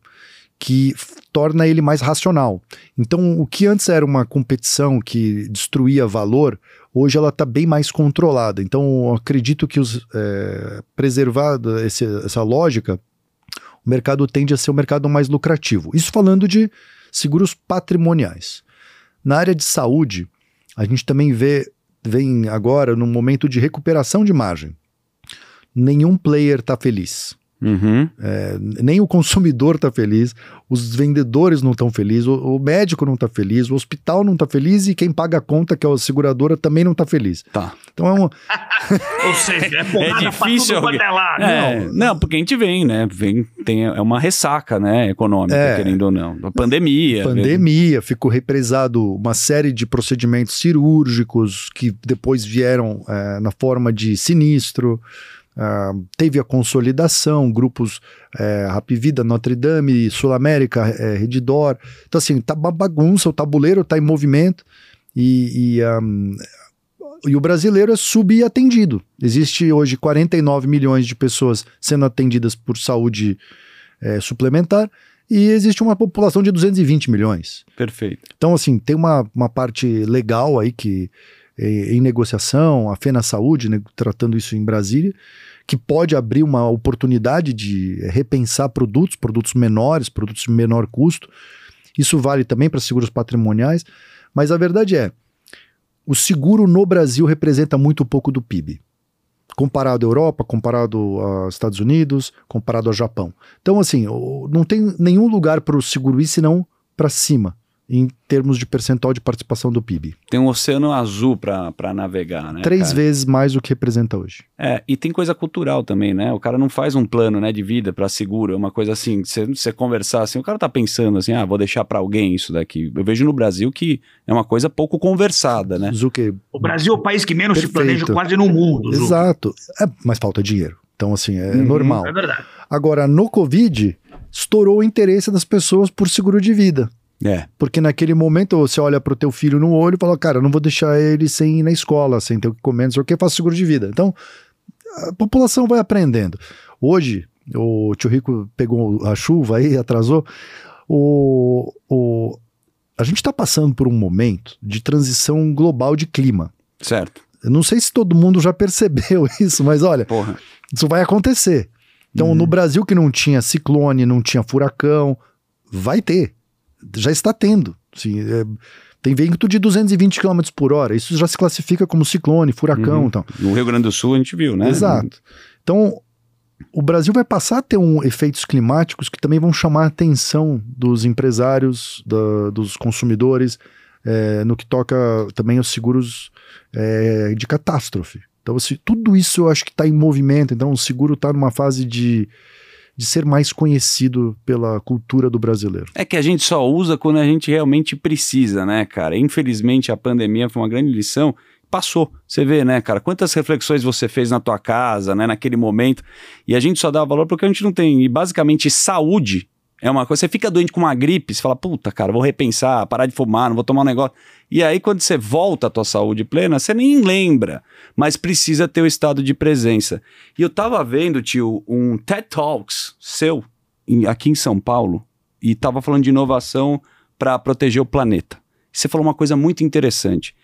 que torna ele mais racional. Então, o que antes era uma competição que destruía valor, hoje ela está bem mais controlada. Então, acredito que os é, preservado esse, essa lógica, o mercado tende a ser o mercado mais lucrativo. Isso falando de seguros patrimoniais. Na área de saúde, a gente também vê, vem agora num momento de recuperação de margem. Nenhum player está feliz. Uhum. É, nem o consumidor está feliz, os vendedores não estão felizes, o, o, médico não está feliz, o hospital não está feliz e quem paga a conta, que é a seguradora, também não está feliz. Tá. Então é um. Ou seja, é, é difícil. Alguém... É, não, não, porque a gente vem, né? Vem, tem, é uma ressaca, né? Econômica, é, querendo ou não. A pandemia. Pandemia, mesmo. ficou represado uma série de procedimentos cirúrgicos que depois vieram é, na forma de sinistro. Uh, teve a consolidação, grupos é, Rap Vida, Notre Dame, Sul América, é, Redidor. Então, assim, tá uma bagunça, o tabuleiro tá em movimento e, e, um, e o brasileiro é subatendido. Existe hoje 49 milhões de pessoas sendo atendidas por saúde é, suplementar e existe uma população de 220 milhões. Perfeito. Então, assim, tem uma, uma parte legal aí que em, em negociação, a FENA Saúde, né, tratando isso em Brasília, que pode abrir uma oportunidade de repensar produtos, produtos menores, produtos de menor custo. Isso vale também para seguros patrimoniais, mas a verdade é, o seguro no Brasil representa muito pouco do PIB. Comparado à Europa, comparado aos Estados Unidos, comparado ao Japão. Então, assim, não tem nenhum lugar para o seguro ir senão para cima em termos de percentual de participação do PIB. Tem um oceano azul para navegar, né? Três cara? vezes mais do que representa hoje. É, e tem coisa cultural também, né? O cara não faz um plano né, de vida para seguro, é uma coisa assim, você conversar assim, o cara tá pensando assim, ah, vou deixar para alguém isso daqui. Eu vejo no Brasil que é uma coisa pouco conversada, né? Zucchi, O Brasil é o país que menos se Perfeito. planeja quase no mundo. Zucchi. Exato. É, mas falta dinheiro. Então, assim, é Uhum. normal. É verdade. Agora, no Covid, estourou o interesse das pessoas por seguro de vida. É. Porque naquele momento você olha pro teu filho no olho e fala, cara, eu não vou deixar ele sem ir na escola, sem ter o que comer, não sei o que, faço seguro de vida. Então, a população vai aprendendo. Hoje, o tio Rico pegou a chuva aí, atrasou. O, o, a gente está passando por um momento de transição global de clima. Certo. Eu não sei se todo mundo já percebeu isso, mas olha, Porra. isso vai acontecer. Então, Uhum. no Brasil que não tinha ciclone, não tinha furacão, vai ter. Já está tendo. Sim, é, tem vento de 220 km por hora. Isso já se classifica como ciclone, furacão. Uhum. Então. No Rio Grande do Sul a gente viu, né? Exato. Então, o Brasil vai passar a ter um, efeitos climáticos que também vão chamar a atenção dos empresários, da- dos consumidores, é, no que toca também aos seguros é, de catástrofe. Então, assim, tudo isso eu acho que está em movimento. Então, o seguro está numa fase de, de ser mais conhecido pela cultura do brasileiro. É que a gente só usa quando a gente realmente precisa, né, cara? Infelizmente a pandemia foi uma grande lição. Passou. Você vê, né, cara? Quantas reflexões você fez na tua casa, né, naquele momento. E a gente só dá valor porque a gente não tem. E basicamente saúde é uma coisa. Você fica doente com uma gripe, você fala, puta, cara, vou repensar, parar de fumar, não vou tomar um negócio. E aí, quando você volta à tua saúde plena, você nem lembra, mas precisa ter o estado de presença. E eu tava vendo, tio, um TED Talks seu em- aqui em São Paulo e tava falando de inovação para proteger o planeta. Você falou uma coisa muito interessante,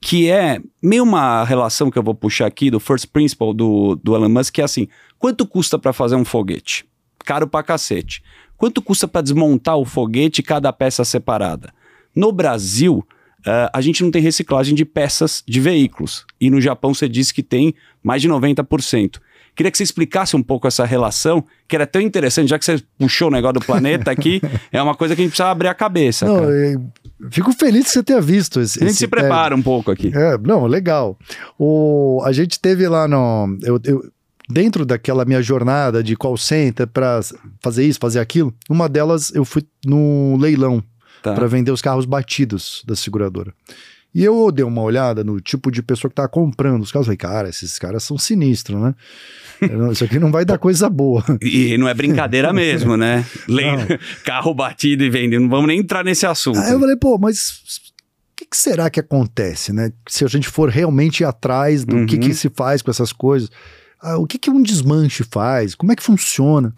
que é meio uma relação que eu vou puxar aqui do first principle do, do Elon Musk, que é assim: quanto custa para fazer um foguete? Caro pra cacete. Quanto custa para desmontar o foguete e cada peça separada? No Brasil, eh, a gente não tem reciclagem de peças de veículos. E no Japão você disse que tem mais de 90%. Queria que você explicasse um pouco essa relação, que era tão interessante, já que você puxou o negócio do planeta aqui, é uma coisa que a gente precisa abrir a cabeça. Não, fico feliz que você tenha visto esse. A gente esse se prepara um pouco aqui. É, não, legal. O, a gente teve lá no. Eu, eu- dentro daquela minha jornada de call center para fazer isso, fazer aquilo, uma delas eu fui no leilão Tá. para vender os carros batidos da seguradora. E eu dei uma olhada no tipo de pessoa que tá comprando os carros. Falei, cara, esses caras são sinistros, né? Isso aqui não vai dar coisa boa. E não é brincadeira mesmo, né? Le- Carro batido e vendendo. Não vamos nem entrar nesse assunto. Aí eu falei, pô, mas o que, que será que acontece, né? Se a gente for realmente atrás do que, Uhum. que se faz com essas coisas, o que, que um desmanche faz, como é que funciona?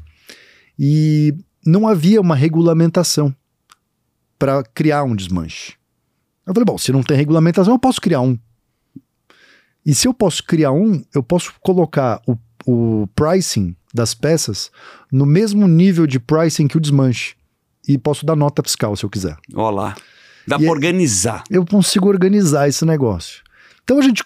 E não havia uma regulamentação para criar um desmanche. Eu falei, bom, se não tem regulamentação, eu posso criar um. E se eu posso criar um, eu posso colocar o, o pricing das peças no mesmo nível de pricing que o desmanche. E posso dar nota fiscal se eu quiser Ó lá. Dá pra é- organizar. eu consigo organizar esse negócio. Então a gente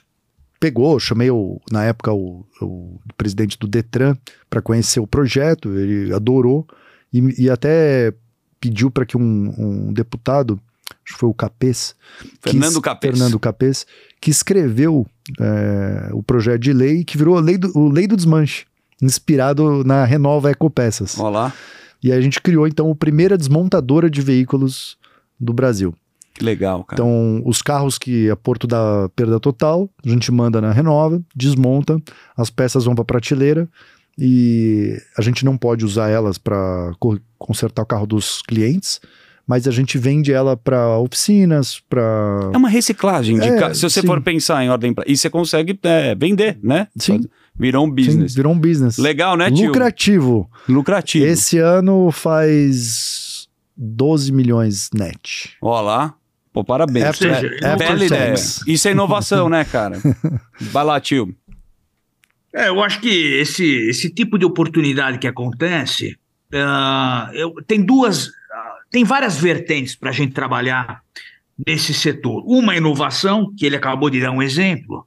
pegou, chamei o, na época o, o presidente do Detran para conhecer o projeto, ele adorou e, e até pediu para que um, um deputado, acho que foi o Capês, Fernando Capês. Fernando Capês, que escreveu é, o projeto de lei que virou a lei do, o Lei do Desmanche, inspirado na Renova Ecopeças. Ó lá. E a gente criou então a primeira desmontadora de veículos do Brasil. Que legal, cara. Então, os carros que a Porto dá perda total, a gente manda na Renova, desmonta, as peças vão para prateleira e a gente não pode usar elas para consertar o carro dos clientes, mas a gente vende ela para oficinas, para É uma reciclagem de É, ca- Se você sim. for pensar em ordem. pra- E você consegue é, vender, né? Sim. Virou um business. virou um business. Legal, né, tio? Lucrativo. Lucrativo. Esse ano faz 12 milhões net. Ó lá. Pô, parabéns. After- É, after bela ideia. Isso é inovação, né, cara? Vai lá, tio. É, eu acho que esse, esse tipo de oportunidade que acontece ah, eu- tem duas, ah, tem várias vertentes para a gente trabalhar nesse setor. Uma inovação, que ele acabou de dar um exemplo,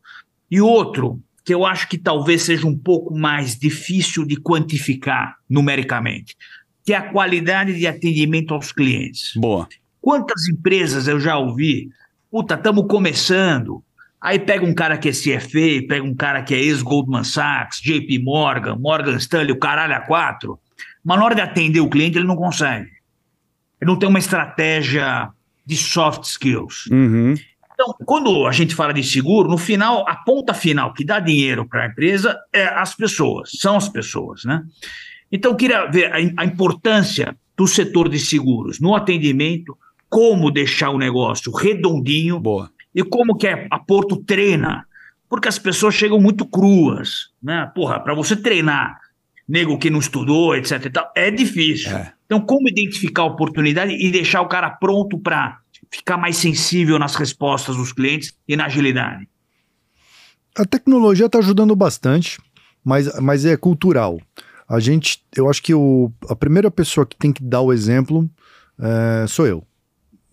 e outro que eu acho que talvez seja um pouco mais difícil de quantificar numericamente, que é a qualidade de atendimento aos clientes. Boa. Quantas empresas eu já ouvi? Puta, estamos começando. Aí pega um cara que é CFA, pega um cara que é ex-Goldman Sachs, JP Morgan, Morgan Stanley, o caralho a quatro. Mas na hora de atender o cliente, ele não consegue. Ele não tem uma estratégia de soft skills. Uhum. Então, quando a gente fala de seguro, no final, a ponta final que dá dinheiro para a empresa é as pessoas, são as pessoas, né? Então, eu queria ver a, a importância do setor de seguros no atendimento, como deixar o negócio redondinho Boa. e como que a Porto treina, porque as pessoas chegam muito cruas, né? Porra, para você treinar nego que não estudou, etc e tal, é difícil. É. Então, como identificar a oportunidade e deixar o cara pronto para ficar mais sensível nas respostas dos clientes e na agilidade? A tecnologia está ajudando bastante, mas, mas é cultural. A gente, eu acho que o, a primeira pessoa que tem que dar o exemplo é, sou eu.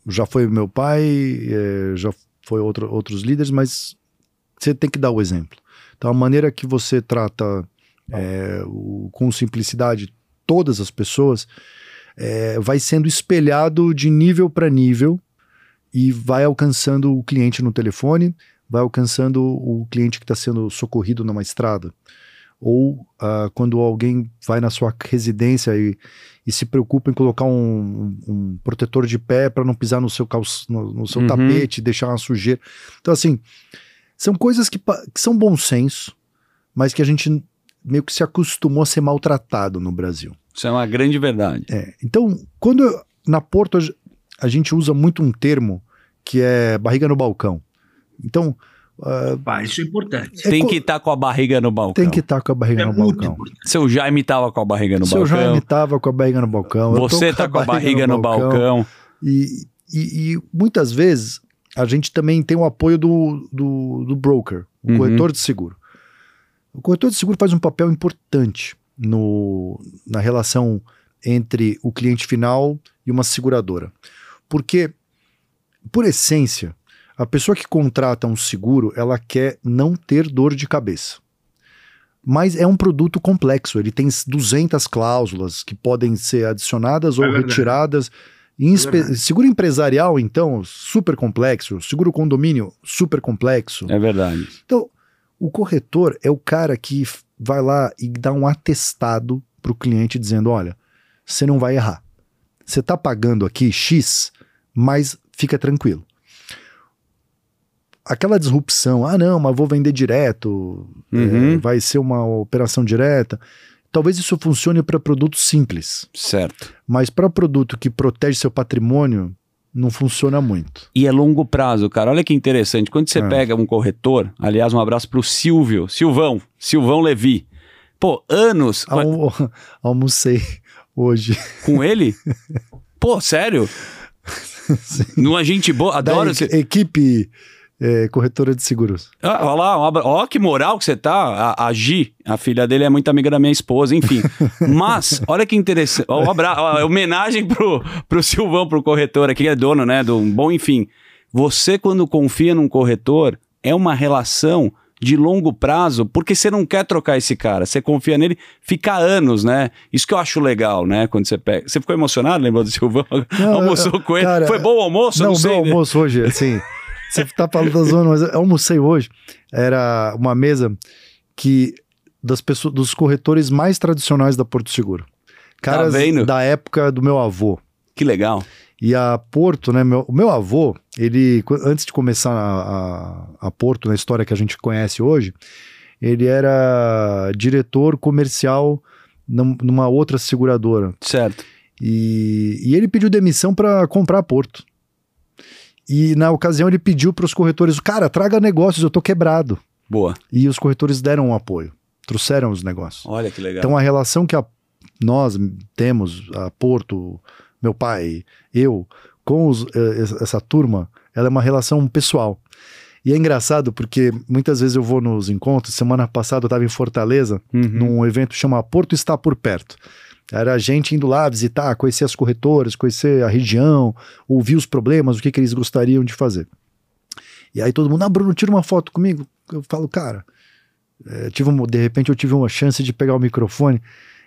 Já foi meu pai, é, já foi outro, outros líderes, mas você tem que dar o exemplo. Então, a maneira que você trata é, o- com simplicidade todas as pessoas é, vai sendo espelhado de nível para nível e vai alcançando o cliente no telefone, vai alcançando o cliente que está sendo socorrido numa estrada. Ou ah, quando alguém vai na sua residência e, e se preocupa em colocar um, um protetor de pé para não pisar no seu, calç- no, no seu Uhum. tapete, deixar uma sujeira. Então, assim, são coisas que, que são bom senso, mas que a gente meio que se acostumou a ser maltratado no Brasil. Isso é uma grande verdade. É, então, quando eu- na Porto a gente usa muito um termo que é barriga no balcão. Então, Pá, isso é importante. é Tem que estar com a barriga no balcão. tem que estar com a barriga É no balcão. importante. Seu Jaime tava com a barriga no Seu balcão. Jaime tava com a barriga no balcão. Você tá com a barriga no balcão. E, e- e muitas vezes a gente também tem o apoio do, do, do broker, o Uhum. corretor de seguro. O corretor de seguro faz um papel importante no, na relação entre o cliente final e uma seguradora. Porque, por essência, a pessoa que contrata um seguro, ela quer não ter dor de cabeça. Mas é um produto complexo, ele tem 200 cláusulas que podem ser adicionadas ou É retiradas. Em espe- verdade. seguro empresarial, então, super complexo. Seguro condomínio, super complexo. É verdade. Então, o corretor é o cara que vai lá e dá um atestado para o cliente dizendo: olha, você não vai errar. Você está pagando aqui X, mas fica tranquilo. Aquela disrupção, ah, não, mas vou vender direto, Uhum. é, vai ser uma operação direta. Talvez isso funcione para produtos simples, Certo. mas para produto que protege seu patrimônio, não funciona muito. E é longo prazo, cara. Olha que interessante. Quando você É. pega um corretor, aliás, um abraço pro Silvio, Silvão, Silvão Levi. Pô, anos Almo almocei hoje. com ele? Pô, sério? Numa gente boa, adoro da equipe é, corretora de seguros. Ah, Olha lá, ó que moral que você tá. A, a Gi, a filha dele é muito amiga da minha esposa, enfim. Mas, olha que interessante. Ó, um abra... ó, homenagem pro, pro Silvão, pro corretor aqui, que é dono, né? Do bom, enfim. Você, quando confia num corretor, é uma relação de longo prazo, porque você não quer trocar esse cara, você confia nele, fica anos, né? Isso que eu acho legal, né? Quando você pega. Você ficou emocionado, lembrou do Silvão? Não, Almoçou eu- com ele. cara, Foi bom o almoço? Não, não sei. meu né? almoço hoje, assim. Você tá falando da zona, mas eu almocei hoje. Era uma mesa que das pessoas, dos corretores mais tradicionais da Porto Seguro. Caras Tá da época do meu avô. Que legal. E a Porto, né? Meu, o meu avô, ele, antes de começar a, a, a Porto, na história que a gente conhece hoje, ele era diretor comercial num- numa outra seguradora. Certo. E, e ele pediu demissão para comprar a Porto. E na ocasião ele pediu para os corretores: cara, traga negócios, eu tô quebrado. Boa. E os corretores deram um apoio, trouxeram os negócios. Olha que legal. Então a relação que a- nós temos, a Porto, meu pai, eu, com os, eh, essa- turma, ela é uma relação pessoal. E é engraçado porque muitas vezes eu vou nos encontros. Semana passada eu estava em Fortaleza, Uhum. num evento chama Porto Está por Perto. Era a gente indo lá visitar, conhecer as corretoras, conhecer a região, ouvir os problemas, o que, que eles gostariam de fazer. E aí todo mundo, ah, Bruno, tira uma foto comigo. Eu falo, cara, é, tive uma- de repente eu tive uma chance de pegar o microfone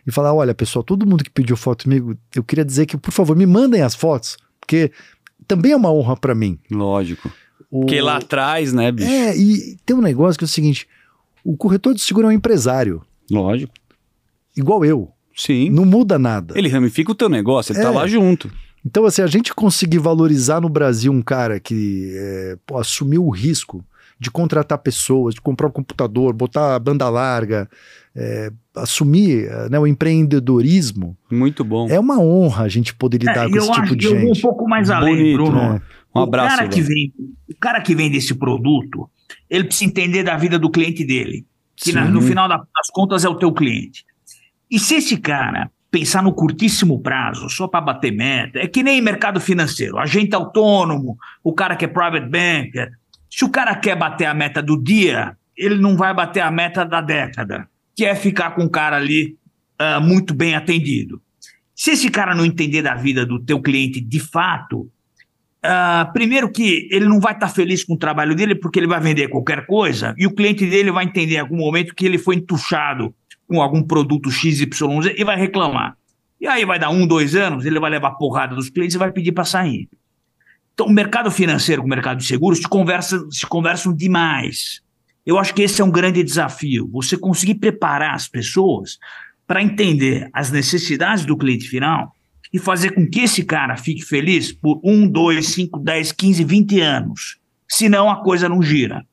e falar: olha, pessoal, todo mundo que pediu foto comigo, eu queria dizer que, por favor, me mandem as fotos, porque também é uma honra para mim. Lógico. O- Porque lá atrás, né, bicho? É, e tem um negócio que é o seguinte: o corretor de seguro é um empresário, Lógico. igual eu. Sim. Não muda nada. Ele ramifica o teu negócio, ele tá É. lá junto. Então, assim, a gente conseguir valorizar no Brasil um cara que é, pô, assumiu o risco de contratar pessoas, de comprar um computador, botar a banda larga, é, assumir é, né, o empreendedorismo, Muito bom. é uma honra a gente poder lidar É, com eu esse acho tipo que de eu vou um gente. pouco mais além, Bonito, Bruno. né? Um abraço, o cara que vem, o cara que vem desse produto, ele precisa entender da vida do cliente dele, que na- no final da- das contas é o teu cliente. E se esse cara pensar no curtíssimo prazo, só para bater meta, é que nem mercado financeiro, agente autônomo, o cara que é private banker, se o cara quer bater a meta do dia, ele não vai bater a meta da década, que é ficar com o cara ali ah, muito bem atendido. Se esse cara não entender da vida do teu cliente de fato, ah, primeiro que ele não vai estar feliz com o trabalho dele porque ele vai vender qualquer coisa e o cliente dele vai entender em algum momento que ele foi entuchado com algum produto XYZ e vai reclamar. E aí vai dar um, dois anos, ele vai levar porrada dos clientes e vai pedir para sair. Então, o mercado financeiro com o mercado de seguros se, conversa, se conversam demais. Eu acho que esse é um grande desafio. Você conseguir preparar as pessoas para entender as necessidades do cliente final e fazer com que esse cara fique feliz por um, dois, cinco, dez, quinze, vinte anos. Senão a coisa não gira.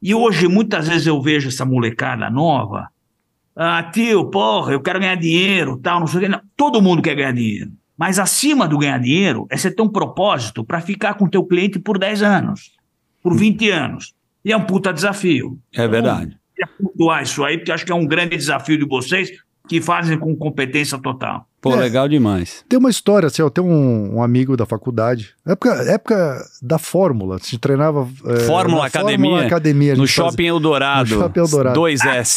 E hoje, muitas vezes, eu vejo essa molecada nova. Ah, tio, porra, eu quero ganhar dinheiro, tal, não sei o quê. Não, todo mundo quer ganhar dinheiro. Mas acima do ganhar dinheiro é você ter um propósito para ficar com o teu cliente por 10 anos, por 20 anos. E é um puta desafio. É verdade. queria pontuar isso aí, porque acho que é um grande desafio de vocês que fazem com competência total. Pô, É. legal demais. Tem uma história, assim, eu tenho um, um amigo da faculdade, época, época da Fórmula, a gente treinava... é, Fórmula na Academia, Fórmula Academia. a No gente fazia- Shopping Eldorado. No Shopping Eldorado. 2S.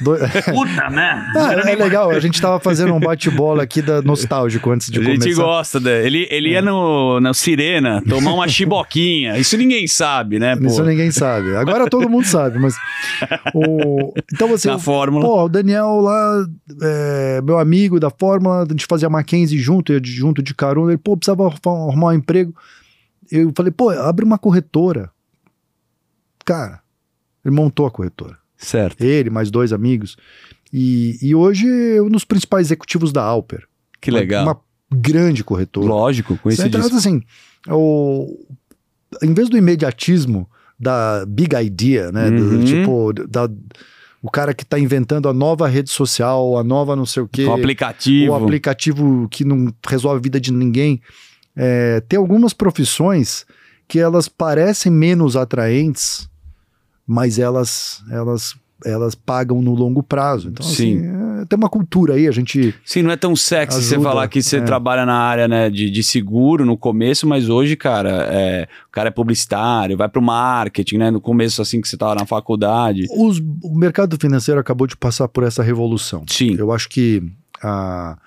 do- Puta, né? Ah, Era é legal, a gente tava fazendo um bate-bola aqui da nostálgico antes de A gente começar. gosta dele. Ele, ele ia no, na Sirena tomar uma chiboquinha. Isso ninguém sabe, né, pô? Isso ninguém sabe. Agora todo mundo sabe, mas. O... Então você. Na Fórmula. Pô, o Daniel lá, é, meu amigo da Fórmula, a gente fazia Mackenzie junto, ia de- junto de carona. Ele, pô, precisava arrumar um emprego. Eu falei, pô, abre uma corretora. Cara, ele montou a corretora. Certo. Ele, mais dois amigos. E, e hoje é um dos principais executivos da Alper. Que legal. Uma, uma grande corretora. Lógico, Você conhecidíssimo. trata assim, o, em vez do imediatismo da big idea, né? do- Uhum. tipo, da, o cara que tá inventando a nova rede social, a nova não sei o quê, O aplicativo. o aplicativo que não resolve a vida de ninguém. É, tem algumas profissões que elas parecem menos atraentes, mas elas, elas, elas pagam no longo prazo. Então, Sim. assim, é, tem uma cultura aí, a gente. Sim, não é tão sexy você Ajuda, falar que você é. trabalha na área né, de, de seguro no começo, mas hoje, cara, é, o cara é publicitário, vai pro marketing, né? No começo, assim, que você tava na faculdade. Os- o mercado financeiro acabou de passar por essa revolução. Sim. Eu acho que a-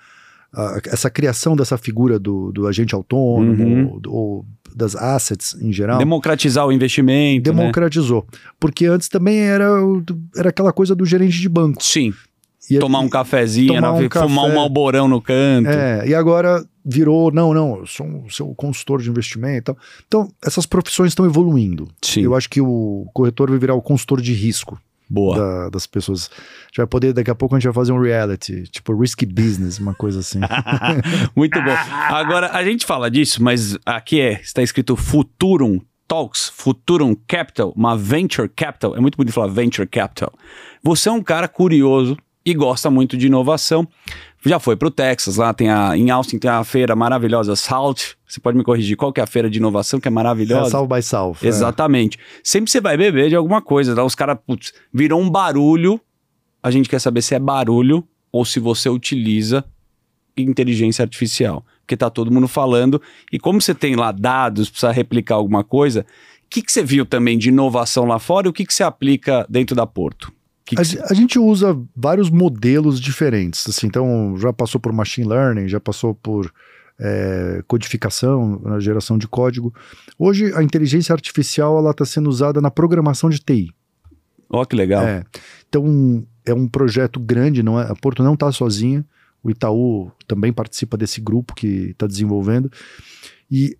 a- essa criação dessa figura do, do agente autônomo, Uhum. ou, ou das assets em geral, Democratizar o investimento. né? democratizou. Porque antes também era, o- era aquela coisa do gerente de banco. Sim. E, Tomar um cafezinho, tomar né, um fumar café. um malborão no canto. É, e agora virou, não, não, eu sou um seu consultor de investimento. Então, essas profissões estão evoluindo. Sim. Eu acho que o corretor vai virar o consultor de risco. Boa. da- das pessoas. A gente vai poder, daqui a pouco a gente vai fazer um reality, tipo risky business, uma coisa assim. Muito bom. Agora, a gente fala disso, mas aqui é, está escrito Futurum Talks, Futurum Capital, uma Venture Capital. É muito bonito falar Venture Capital. Você é um cara curioso e gosta muito de inovação. Já foi para o Texas, lá tem a, em Austin tem a feira maravilhosa Salt. Você pode me corrigir, qual que é a feira de inovação que é é maravilhosa? South by South. é. Exatamente. Sempre você vai beber de alguma coisa, tá? Os caras, putz, virou um barulho. A gente quer saber se é barulho ou se você utiliza inteligência artificial. porque tá todo mundo falando. E como você tem lá dados, precisa replicar alguma coisa, o que, que você viu também de inovação lá fora e o que, que você aplica dentro da Porto? Que que a, a, gente usa vários modelos diferentes. Assim, então, já passou por machine learning, já passou por é, codificação, na geração de código. Hoje, a inteligência artificial está sendo usada na programação de TI. Ó, oh, que legal. É. Então, é um projeto grande, não é, a Porto não está sozinha. O Itaú também participa desse grupo que está desenvolvendo. E,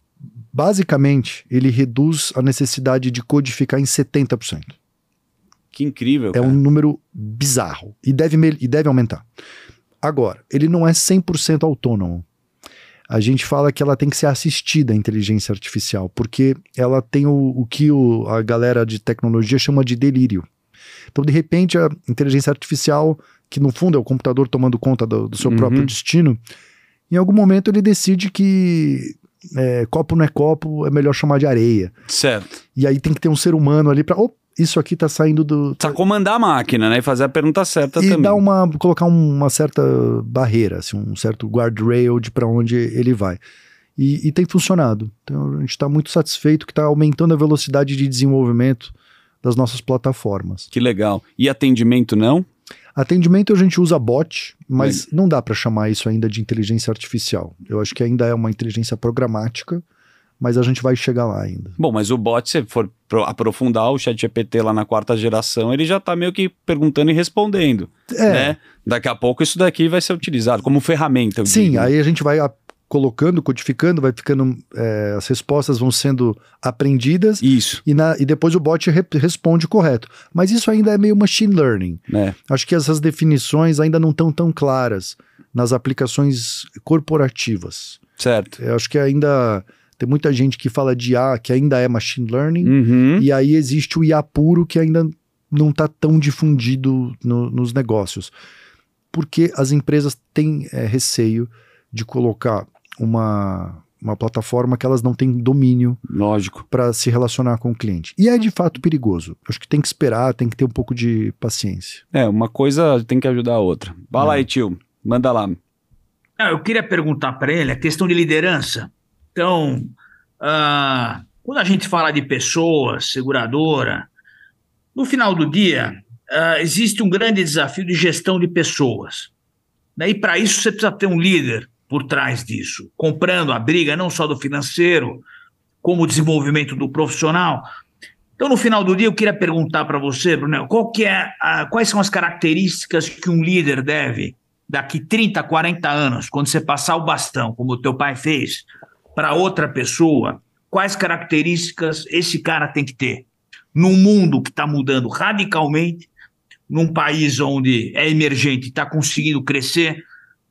basicamente, ele reduz a necessidade de codificar em 70%. Que incrível. É um número bizarro. E deve, e deve aumentar. Agora, ele não é 100% autônomo. A gente fala que ela tem que ser assistida, a inteligência artificial, porque ela tem o, o que o, a galera de tecnologia chama de delírio. Então, de repente, a inteligência artificial que no fundo é o computador tomando conta do, do seu uhum. próprio destino, em algum momento ele decide que é, copo não é copo, é melhor chamar de areia. Certo. E aí tem que ter um ser humano ali para, oh, isso aqui tá saindo do. Tá comandar a máquina, né? E fazer a pergunta certa e também. E dar uma. colocar uma certa barreira, assim, um certo guardrail de para onde ele vai. E, e, tem funcionado. Então a gente está muito satisfeito que está aumentando a velocidade de desenvolvimento das nossas plataformas. Que legal. E atendimento não? Atendimento a gente usa bot, mas não dá para chamar isso ainda de inteligência artificial. Eu acho que ainda é uma inteligência programática, mas a gente vai chegar lá ainda. Bom, mas o bot, se for aprofundar o chat GPT lá na quarta geração, ele já está meio que perguntando e respondendo. É. Né? Daqui a pouco isso daqui vai ser utilizado como ferramenta. Sim, digo. aí a gente vai colocando, codificando, vai ficando. É, as respostas vão sendo aprendidas. Isso. E, na, e depois o bot re, responde correto. Mas isso ainda é meio machine learning. É. Acho que essas definições ainda não estão tão claras nas aplicações corporativas. Certo. Eu acho que ainda. Tem muita gente que fala de IA que ainda é machine learning, uhum. e aí existe o IA puro que ainda não está tão difundido no, nos negócios. Porque as empresas têm é, receio de colocar uma, uma plataforma que elas não têm domínio lógico para se relacionar com o cliente. E é de fato perigoso. Acho que tem que esperar, tem que ter um pouco de paciência. É, uma coisa tem que ajudar a outra. Vai é. lá aí, tio. Manda lá. Ah, eu queria perguntar para ele a questão de liderança. Então, uh, quando a gente fala de pessoas, seguradora, no final do dia, uh, existe um grande desafio de gestão de pessoas. Né? E para isso você precisa ter um líder por trás disso, comprando a briga não só do financeiro, como o desenvolvimento do profissional. Então, no final do dia, eu queria perguntar para você, Bruno, qual que é a, quais são as características que um líder deve, daqui 30, 40 anos, quando você passar o bastão, como o teu pai fez, para outra pessoa, quais características esse cara tem que ter? Num mundo que está mudando radicalmente, num país onde é emergente e está conseguindo crescer,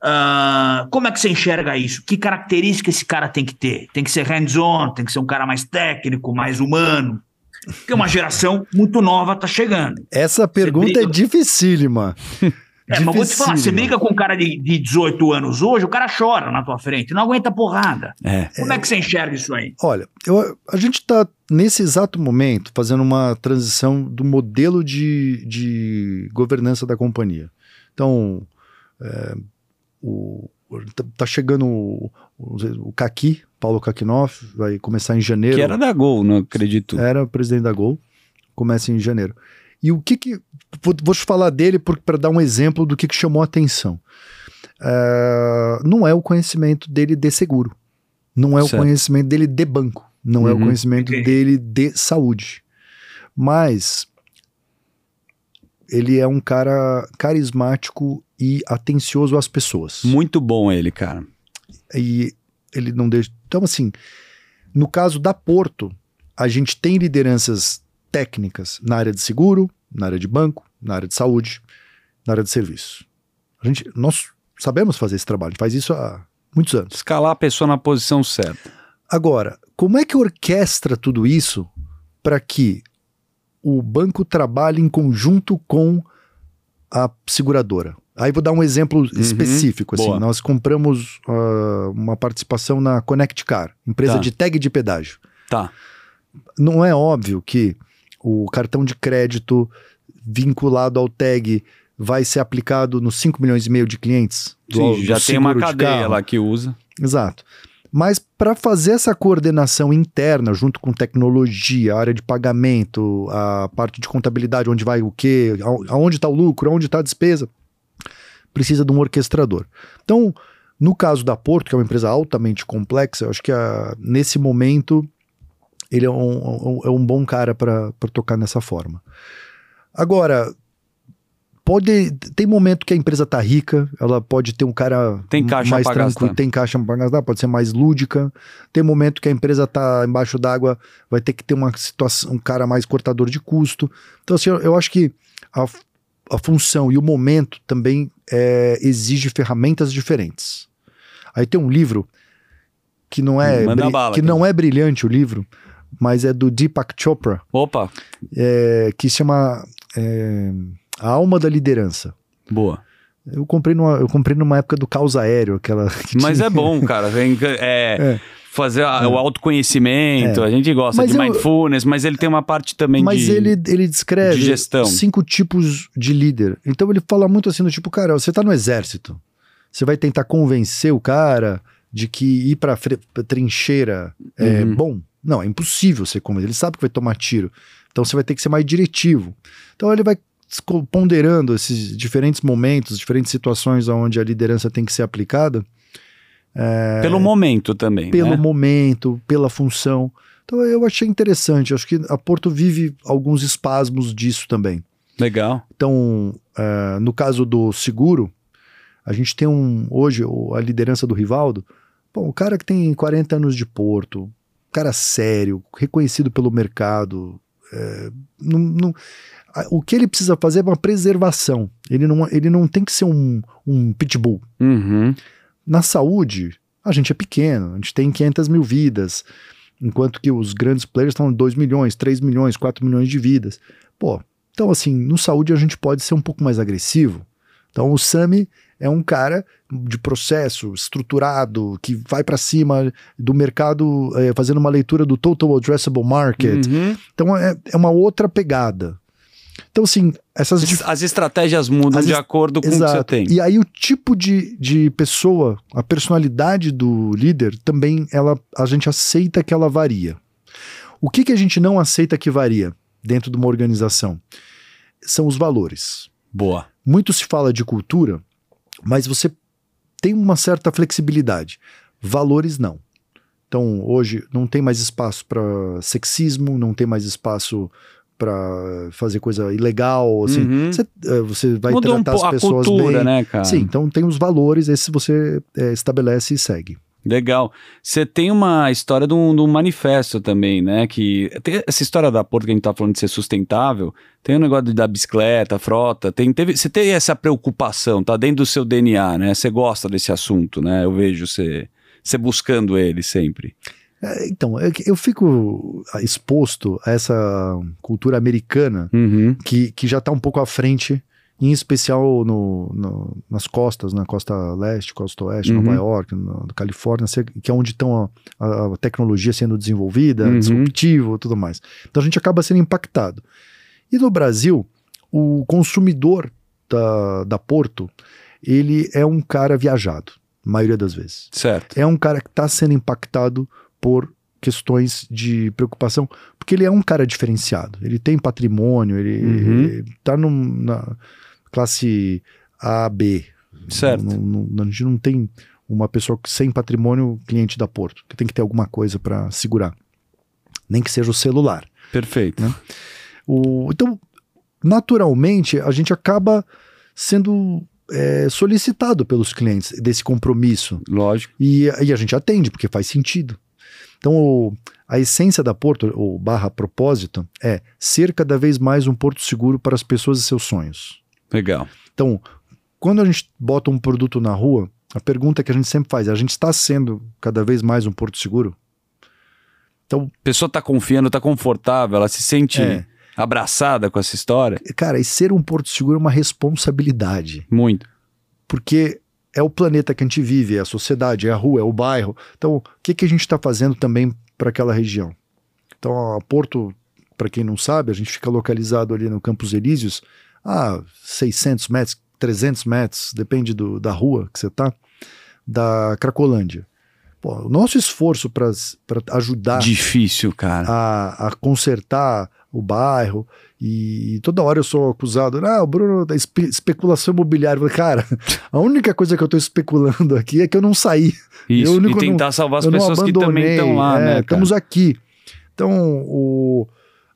Uh, como é que você enxerga isso? Que característica esse cara tem que ter? Tem que ser hands-on, tem que ser um cara mais técnico, mais humano? Porque uma geração muito nova está chegando. Essa pergunta é dificílima. É, mas vou te falar, você briga com um cara de, de 18 anos hoje, o cara chora na tua frente, não aguenta porrada. É. Como é, é que você enxerga isso aí? Olha, eu, a gente está, nesse exato momento, fazendo uma transição do modelo de, de governança da companhia. Então, é, o, tá, tá chegando o, o, o Kaki, Paulo Kakinoff, vai começar em janeiro. Que era da Gol, não acredito. Era presidente da Gol, começa em janeiro. E o que que. Vou, vou te falar dele para dar um exemplo do que, que chamou a atenção. Uh, não é o conhecimento dele de seguro. Não é certo. o conhecimento dele de banco. Não uhum. é o uhum. conhecimento dele de saúde. Mas ele é um cara carismático e atencioso às pessoas. Muito bom ele, cara. E ele não deixa. Então, assim, no caso da Porto, a gente tem lideranças técnicas na área de seguro, na área de banco, na área de saúde, na área de serviço. A gente, nós sabemos fazer esse trabalho, faz isso há muitos anos. Escalar a pessoa na posição certa. Agora, como é que orquestra tudo isso para que o banco trabalhe em conjunto com a seguradora? Aí vou dar um exemplo uhum, específico. Assim, boa. nós compramos uh, uma participação na Connect Car, empresa tá. de tag de pedágio. Tá. Não é óbvio que o cartão de crédito vinculado ao tag vai ser aplicado nos 5 milhões e meio de clientes. Do, Sim, já tem uma cadeia lá que usa. Exato. Mas para fazer essa coordenação interna, junto com tecnologia, área de pagamento, a parte de contabilidade, onde vai o quê, aonde está o lucro, aonde está a despesa, precisa de um orquestrador. Então, no caso da Porto, que é uma empresa altamente complexa, eu acho que a- nesse momento ele é um, um- é um bom cara para tocar nessa forma. Agora, pode tem momento que a empresa tá rica, ela pode ter um cara Tem caixa mais tranquilo, gastar. tem caixa para gastar, pode ser mais lúdica. Tem momento que a empresa tá embaixo d'água, vai ter que ter uma situação, um cara mais cortador de custo. Então assim, eu, eu acho que a, a função e o momento também é, exige ferramentas diferentes. Aí tem um livro que não é Manda bala, que cara. não é brilhante o livro, mas é do Deepak Chopra Opa, é, que se chama é, A Alma da Liderança. boa. Eu comprei numa, eu comprei numa época do caos aéreo, aquela. que Mas tinha- é bom, cara. Vem, é, É. fazer a- o autoconhecimento. A gente gosta Mas de eu- mindfulness, mas ele tem uma parte também Mas de. ele, ele descreve de gestão. cinco tipos de líder. Então ele fala muito assim do tipo, cara, você tá no exército. Você vai tentar convencer o cara de que ir pra trincheira é Uhum. bom. Não, é impossível você convencer. Ele sabe que vai tomar tiro. Então você vai ter que ser mais diretivo. Então ele vai ponderando esses diferentes momentos, diferentes situações onde a liderança tem que ser aplicada. Pelo momento também. pelo né? momento, pela função. Então eu achei interessante. Acho que a Porto vive alguns espasmos disso também. Legal. Então, eh, no caso do seguro, a gente tem um hoje a liderança do Rivaldo. Bom, o cara que tem 40 anos de Porto, cara sério, reconhecido pelo mercado. eh, não- não- o que ele precisa fazer é uma preservação. Ele não, ele não tem que ser um, um pitbull. Uhum. Na saúde, a gente é pequeno, a gente tem 500 mil vidas, enquanto que os grandes players estão 2 milhões, 3 milhões, 4 milhões de vidas. Pô, então assim, no saúde a gente pode ser um pouco mais agressivo. Então o Sami é um cara de processo estruturado, que vai para cima do mercado, eh, fazendo uma leitura do Total Addressable Market. Uhum. Então é, é uma outra pegada. Então assim, essas dif- As estratégias mudam As de est- acordo com o que você Exato. tem. E aí o tipo de, de pessoa, a personalidade do líder, também ela, a gente aceita que ela varia. O que, que a gente não aceita que varia dentro de uma organização? São os valores. Boa. Muito se fala de cultura, mas você tem uma certa flexibilidade. Valores não. Então, hoje não tem mais espaço para sexismo, não tem mais espaço para fazer coisa ilegal, assim. Uhum. Você, eh, você vai Mudou um tratar a as pessoas cultura, bem. né, cara? Sim, então tem os valores, esses você eh, estabelece e segue. Legal. Você tem uma história de um, de um manifesto também, né? Que tem essa história da Porto que a gente tá falando de ser sustentável, tem o negócio da bicicleta, frota, tem, teve, você tem essa preocupação, tá dentro do seu DNA, né? Você gosta desse assunto, né? Eu vejo você, você buscando ele sempre. Eh, Então, é eu fico ah, exposto a essa cultura americana Uhum. que, que já está um pouco à frente, em especial no, no- nas costas, na costa leste, costa oeste, Uhum. Nova York, no, na Califórnia, que é onde estão a, a tecnologia sendo desenvolvida, Uhum. disruptivo e tudo mais. Então a gente acaba sendo impactado. E no Brasil, o consumidor da, da Porto, ele é um cara viajado, a maioria das vezes Certo. é um cara que está sendo impactado por questões de preocupação, porque ele é um cara diferenciado. Ele tem patrimônio, ele Uhum. está na classe A, B. Certo. Não- não- a gente não tem uma pessoa sem patrimônio cliente da Porto, que tem que ter alguma coisa para segurar. Nem que seja o celular. Perfeito. Né? O- então, naturalmente, a gente acaba sendo é, solicitado pelos clientes desse compromisso. Lógico. E, e a gente atende, porque faz sentido. Então, o- a essência da Porto, ou barra propósito, é ser cada vez mais um porto seguro para as pessoas e seus sonhos. Legal. Então, quando a gente bota um produto na rua, a pergunta que a gente sempre faz é: a gente está sendo cada vez mais um porto seguro? Então, A pessoa tá confiando, tá confortável, ela se sente É. abraçada com essa história. cara, e ser um porto seguro é uma responsabilidade. Muito. porque é o planeta que a gente vive, é a sociedade, é a rua, é o bairro. Então, o que, que a gente está fazendo também para aquela região? Então, a Porto, para quem não sabe, a gente fica localizado ali no Campos Elíseos, a 600 metros, 300 metros, depende do, da rua que você tá, da Cracolândia. Pô, o nosso esforço para ajudar Difícil, cara. a, a consertar o bairro e toda hora eu sou acusado, ah, o Bruno da espe- especulação imobiliária. Cara, a única coisa que eu tô especulando aqui é que eu não saí. Isso. eu E tentar salvar as não pessoas que também estão lá, é, né? cara? Estamos aqui. Então, o.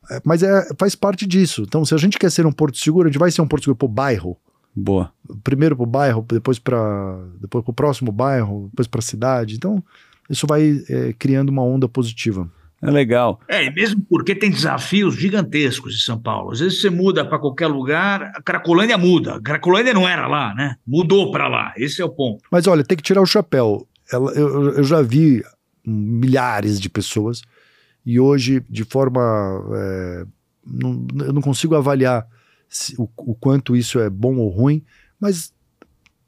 é, Mas é, faz parte disso. Então, se a gente quer ser um porto seguro, a gente vai ser um porto seguro pro bairro. Boa. Primeiro pro bairro, depois para depois pro próximo bairro, depois para a cidade. Então, isso vai é, criando uma onda positiva. É legal. É, e mesmo porque tem desafios gigantescos em São Paulo. Às vezes você muda para qualquer lugar, a Cracolândia muda. A Cracolândia não era lá, né? Mudou para lá. Esse é o ponto. Mas olha, tem que tirar o chapéu. Ela- eu, eu já vi milhares de pessoas e hoje, de forma. é, não- eu não consigo avaliar se- o, o quanto isso é bom ou ruim, mas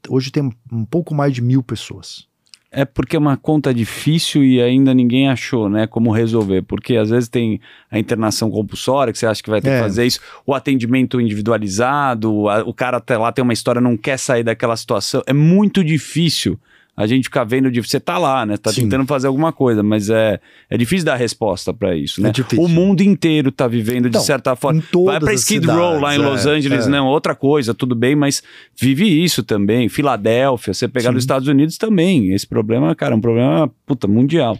hoje tem um pouco mais de mil pessoas. É porque é uma conta difícil e ainda ninguém achou, né, como resolver. Porque às vezes tem a internação compulsória, que você acha que vai ter É. que fazer isso, o atendimento individualizado, a- o cara até lá tem uma história, não quer sair daquela situação. É muito difícil a gente ficar vendo de você tá lá, né? Tá Sim. tentando fazer alguma coisa, mas é, é difícil dar resposta para isso, né? É. O mundo inteiro tá vivendo de Então, certa forma. Vai pra as Skid Row lá em cidades, Los é, Angeles, é. não, outra coisa, tudo bem, mas vive isso também. Filadélfia, você pegar Sim. nos Estados Unidos também. Esse problema, cara, é um problema, puta, mundial.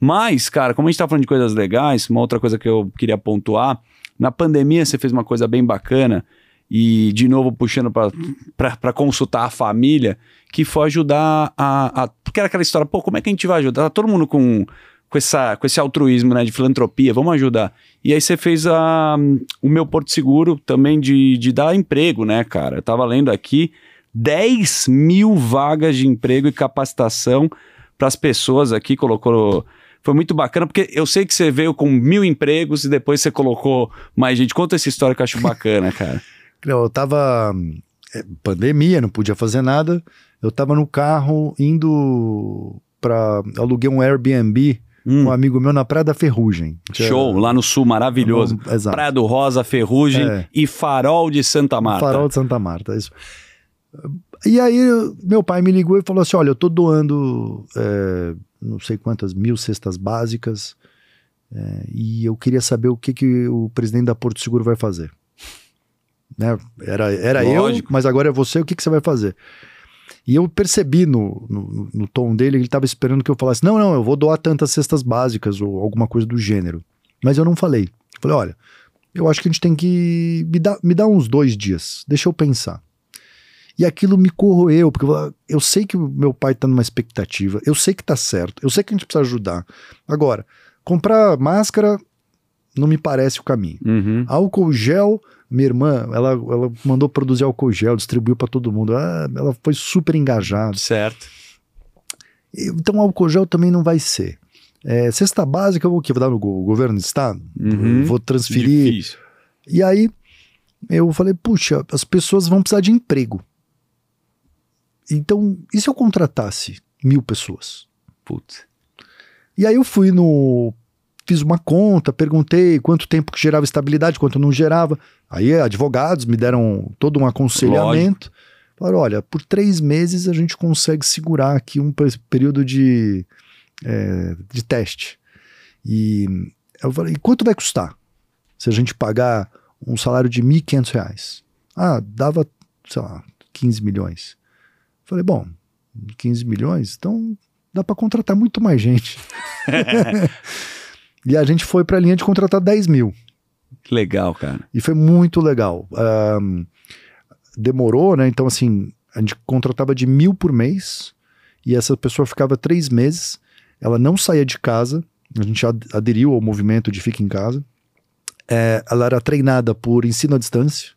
Mas, cara, como a gente tá falando de coisas legais, uma outra coisa que eu queria pontuar, na pandemia você fez uma coisa bem bacana, e de novo puxando para consultar a família, que foi ajudar a, a. Porque era aquela história, pô, como é que a gente vai ajudar? Tá todo mundo com, com, essa, com esse altruísmo né, de filantropia, vamos ajudar. E aí você fez a, o meu Porto Seguro também de, de dar emprego, né, cara? Eu tava lendo aqui 10 mil vagas de emprego e capacitação para as pessoas aqui, colocou. Foi muito bacana, porque eu sei que você veio com mil empregos e depois você colocou mais gente. Conta essa história que eu acho bacana, cara. Eu tava. é, pandemia, não podia fazer nada. Eu tava no carro indo pra. Aluguei um Airbnb Hum, com um amigo meu na Praia da Ferrugem. show, lá no sul, maravilhoso. Exato. Praia do Rosa, Ferrugem É. e Farol de Santa Marta. Farol de Santa Marta, isso. E aí, meu pai me ligou e falou assim: Olha, eu tô doando é, não sei quantas mil cestas básicas é, e eu queria saber o que, que o presidente da Porto Seguro vai fazer. Né? Era, era eu, mas agora é você, o que, que você vai fazer? E eu percebi no, no, no tom dele, ele estava esperando que eu falasse: Não, não, eu vou doar tantas cestas básicas ou alguma coisa do gênero. Mas eu não falei. Eu falei: Olha, eu acho que a gente tem que. Me dar me dá uns dois dias, deixa eu pensar. E aquilo me corroeu, porque eu, eu sei que o meu pai tá numa expectativa, eu sei que tá certo, eu sei que a gente precisa ajudar. Agora, comprar máscara não me parece o caminho. Uhum. Álcool gel, minha irmã, ela, ela mandou produzir álcool gel, distribuiu para todo mundo. Ah, ela foi super engajada. Certo. Então, álcool gel também não vai ser. É, cesta básica, eu vou o quê? Vou dar no go- governo do estado? Uhum. Vou transferir. Difícil. E aí eu falei, puxa, as pessoas vão precisar de emprego. Então, e se eu contratasse mil pessoas? Putz. E aí eu fui no. Fiz uma conta, perguntei quanto tempo que gerava estabilidade, quanto não gerava. Aí advogados me deram todo um aconselhamento. Falaram: olha, por três meses a gente consegue segurar aqui um pe- período de, é, de teste. E eu falei: e quanto vai custar se a gente pagar um salário de 1.500 reais? Ah, dava, sei lá, 15 milhões. Falei: bom, 15 milhões, então dá para contratar muito mais gente. e a gente foi para a linha de contratar 10 mil. Legal, cara. E foi muito legal. Ahn, demorou, né? Então, assim, a gente contratava de mil por mês e essa pessoa ficava três meses. Ela não saía de casa. A gente ad- aderiu ao movimento de Fica em Casa. É, ela era treinada por ensino à distância.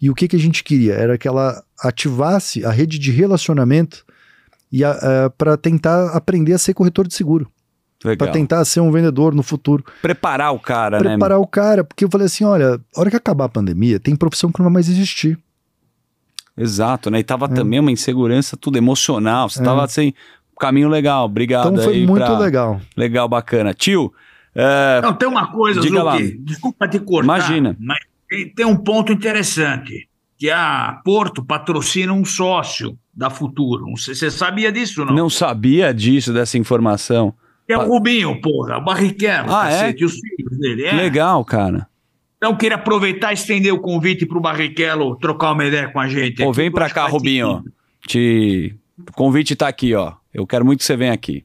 E o que, que a gente queria? Era que ela ativasse a rede de relacionamento e para tentar aprender a ser corretor de seguro. Para tentar ser um vendedor no futuro Preparar o cara, né? preparar o cara, porque eu falei assim: olha, a hora que acabar a pandemia, tem profissão que não vai mais existir. Exato, né? E É. tava também uma insegurança, tudo emocional. Você tava assim, caminho legal. Obrigado então foi aí muito pra- legal. Legal, bacana. Tio, é, Não, tem uma coisa, Diga lá. Luque, desculpa te cortar. Imagina. Mas tem, um ponto interessante, que a Porto patrocina um sócio da Futuro. Você você sabia disso, não? Não sabia disso, dessa informação. É o Rubinho, porra, o Barrichello, Ah, é? cacete, e os filhos dele. É. Legal, cara. Então, queria aproveitar e estender o convite para o Barrichello trocar uma ideia com a gente. Pô, aqui, vem pra cá, Rubinho. Te... O convite tá aqui, ó. Eu quero muito que você venha aqui.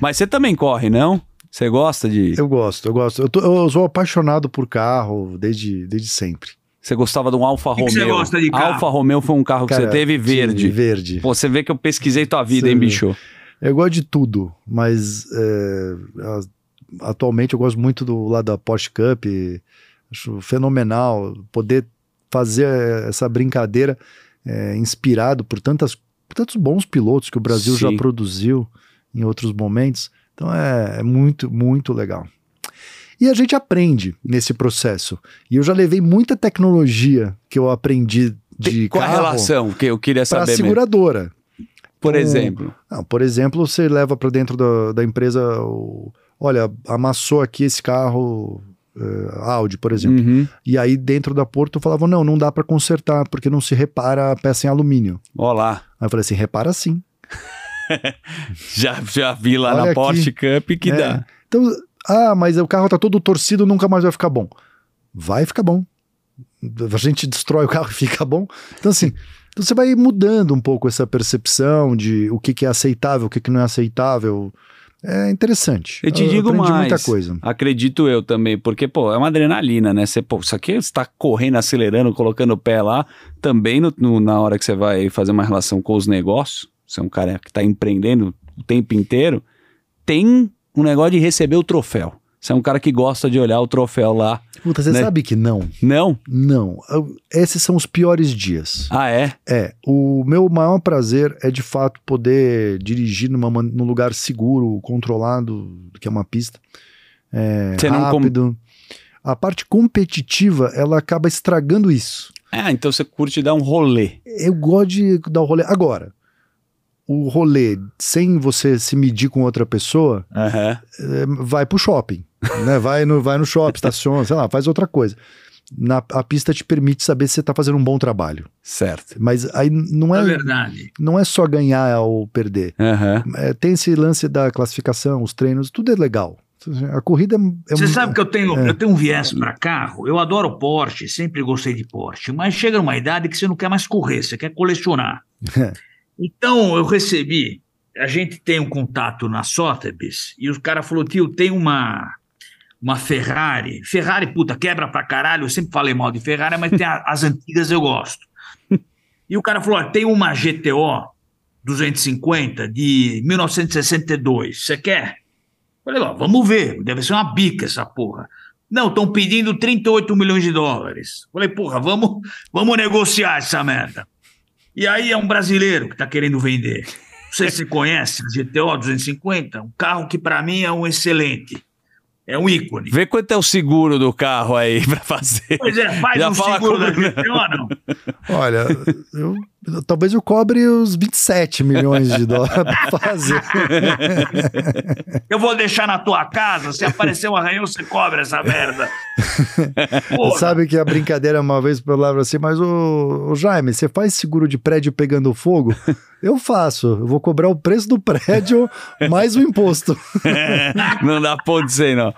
Mas você também corre, não? Você gosta de. Eu gosto, eu gosto. Eu, tô- eu sou apaixonado por carro desde, desde sempre. Você gostava de um Alfa que que você Romeo? gosta de carro? Alfa Romeo foi um carro que Cara, você teve verde. Verde. Pô, você vê que eu pesquisei tua vida, Você hein, bicho? Eu gosto de tudo, mas é, a- atualmente eu gosto muito do lado da Porsche Cup. Acho fenomenal poder fazer essa brincadeira é, inspirado por, tantas, por tantos bons pilotos que o Brasil já Sim. produziu em outros momentos. Então é, é muito, muito legal. E a gente aprende nesse processo. E eu já levei muita tecnologia que eu aprendi de Qual a carro relação que eu queria para saber mesmo? Por Um- exemplo. Não, por exemplo, você leva para dentro da, da empresa, o- olha, amassou aqui esse carro eh, Audi, por exemplo. Uhum. E aí dentro da Porto falavam, não, não dá para consertar porque não se repara a peça em alumínio. Ó lá. Aí eu falei assim, repara sim. Já, já vi lá Olha na aqui. Porsche Cup que É. dá. Então, ah, mas o carro tá todo torcido, nunca mais vai ficar bom. Vai ficar bom. A gente destrói o carro e fica bom. Então assim, então você vai mudando um pouco essa percepção de o que, que é aceitável, o que, que não é aceitável. É interessante. Eu te digo aprendi mais. muita coisa. Acredito eu também, porque, pô, é uma adrenalina, né? Você, pô, isso aqui você tá correndo, acelerando, colocando o pé lá. Também no- no- na hora que você vai fazer uma relação com os negócios, você é um cara que tá empreendendo o tempo inteiro, tem um negócio de receber o troféu. Você é um cara que gosta de olhar o troféu lá. Puta, você né? sabe que não. Não? Não. Esses são os piores dias. Ah, é? É, o meu maior prazer é de fato poder dirigir numa, num lugar seguro, controlado, que é uma pista, é, Você não com- rápido. A parte competitiva, ela acaba estragando isso. Ah, então você curte dar um rolê. Eu gosto de dar o rolê. Agora, o rolê sem você se medir com outra pessoa, é, vai pro shopping, né? Vai no, vai no shopping, estaciona, sei lá, faz outra coisa. Na, a pista te permite saber se você tá fazendo um bom trabalho. Certo. Mas aí não É é, verdade. não é só ganhar ou perder. Aham. É, tem esse lance da classificação, os treinos, tudo é legal. A corrida é, é Você um- sabe que eu tenho, é. eu tenho um viés para carro. Eu adoro Porsche, sempre gostei de Porsche, mas chega numa idade que você não quer mais correr, você quer colecionar. É. Então eu recebi, a gente tem um contato na Sotheby's e o cara falou: tio, tem uma uma Ferrari. Ferrari, puta, quebra pra caralho. Eu sempre falei mal de Ferrari, mas tem a- as antigas eu gosto. E o cara falou: "Ó, tem uma GTO 250 de 1962. Você quer? Falei, ó, vamos ver, deve ser uma bica essa porra. Não, estão pedindo 38 milhões de dólares. Falei, porra, vamos, vamos negociar essa merda. E aí é um brasileiro que está querendo vender. Não sei se você conhece, GTO 250, um carro que para mim é um excelente. É um ícone. Vê quanto é o seguro do carro aí pra fazer. Pois é, faz Já um fala seguro da como- GTO, não? Olha, eu- talvez eu cobre os 27 milhões de dólares pra fazer. Eu vou deixar na tua casa, se aparecer um arranhão, você cobra essa merda. Porra. Sabe que a brincadeira uma vez palavra assim, mas o, Jaime, você faz seguro de prédio pegando fogo? Eu faço. Eu vou cobrar o preço do prédio mais o imposto. não dá ponto disso aí, não.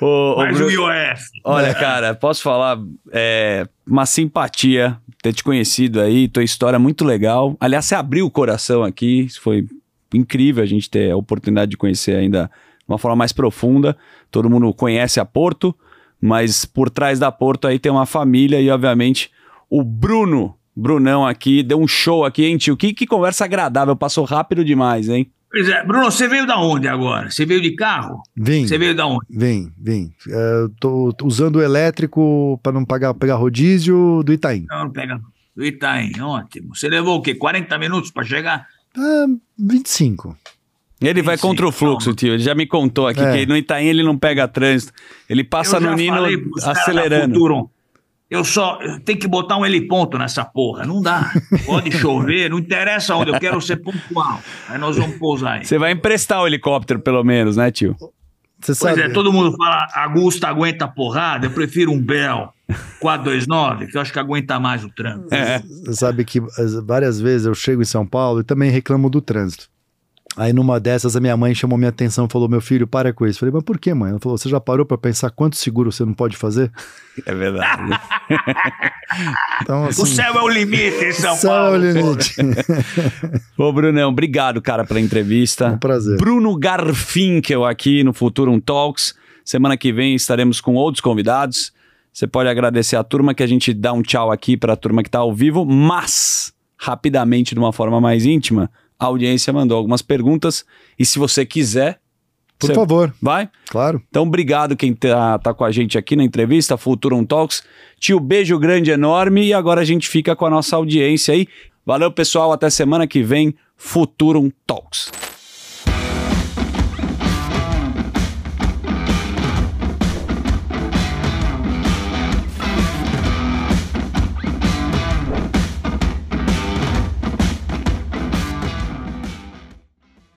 Ô, Mais Bruno- o IOF. Olha, cara, posso falar, é uma simpatia ter te conhecido aí, tua história é muito legal. Aliás, você abriu o coração aqui, isso foi incrível a gente ter a oportunidade de conhecer ainda de uma forma mais profunda. Todo mundo conhece a Porto, mas por trás da Porto aí tem uma família e, obviamente, o Bruno, Brunão aqui, deu um show aqui, hein, tio? Que, que conversa agradável, passou rápido demais, hein? Pois é, Bruno, você veio da onde agora? Você veio de carro? Vim, Você veio da onde? vim, vim. É, eu tô usando o elétrico para não pagar, pegar rodízio do Itaim. Não, pega do Itaim, ótimo. Você levou o quê? 40 minutos para chegar? Ah, 25. Ele vai Sim, contra o fluxo, tio. Ele já me contou aqui É. que no Itaim ele não pega trânsito. Ele passa Eu já no Nino acelerando. Eu só eu tenho que botar um heliponto nessa porra. Não dá. Pode chover, não interessa onde, eu quero ser pontual. Aí nós vamos pousar aí. Você vai emprestar o helicóptero, pelo menos, né, tio? Você Pois sabe, é, todo mundo fala Augusta aguenta a porrada, eu prefiro um Bell 429, que eu acho que aguenta mais o trânsito. É. Você sabe que as- várias vezes eu chego em São Paulo e também reclamo do trânsito. Aí numa dessas a minha mãe chamou minha atenção e falou: Meu filho, para com isso. Eu falei, mas por que, mãe? Ela falou: Você já parou pra pensar quanto seguro você não pode fazer? É verdade. Então, assim. O céu é o limite em São céu Paulo. é o limite. Ô, Brunão, obrigado, cara, pela entrevista. É um prazer. Bruno Garfinkel aqui no Futurum Talks. Semana que vem estaremos com outros convidados. Você pode agradecer a turma que a gente dá um tchau aqui para a turma que está ao vivo, mas rapidamente, de uma forma mais íntima, a audiência mandou algumas perguntas e se você quiser, Por favor, vai. claro. Então, obrigado quem tá, tá com a gente aqui na entrevista, Futurum Talks. Tio, beijo grande, enorme. E agora a gente fica com a nossa audiência aí. Valeu, pessoal. Até semana que vem, Futurum Talks.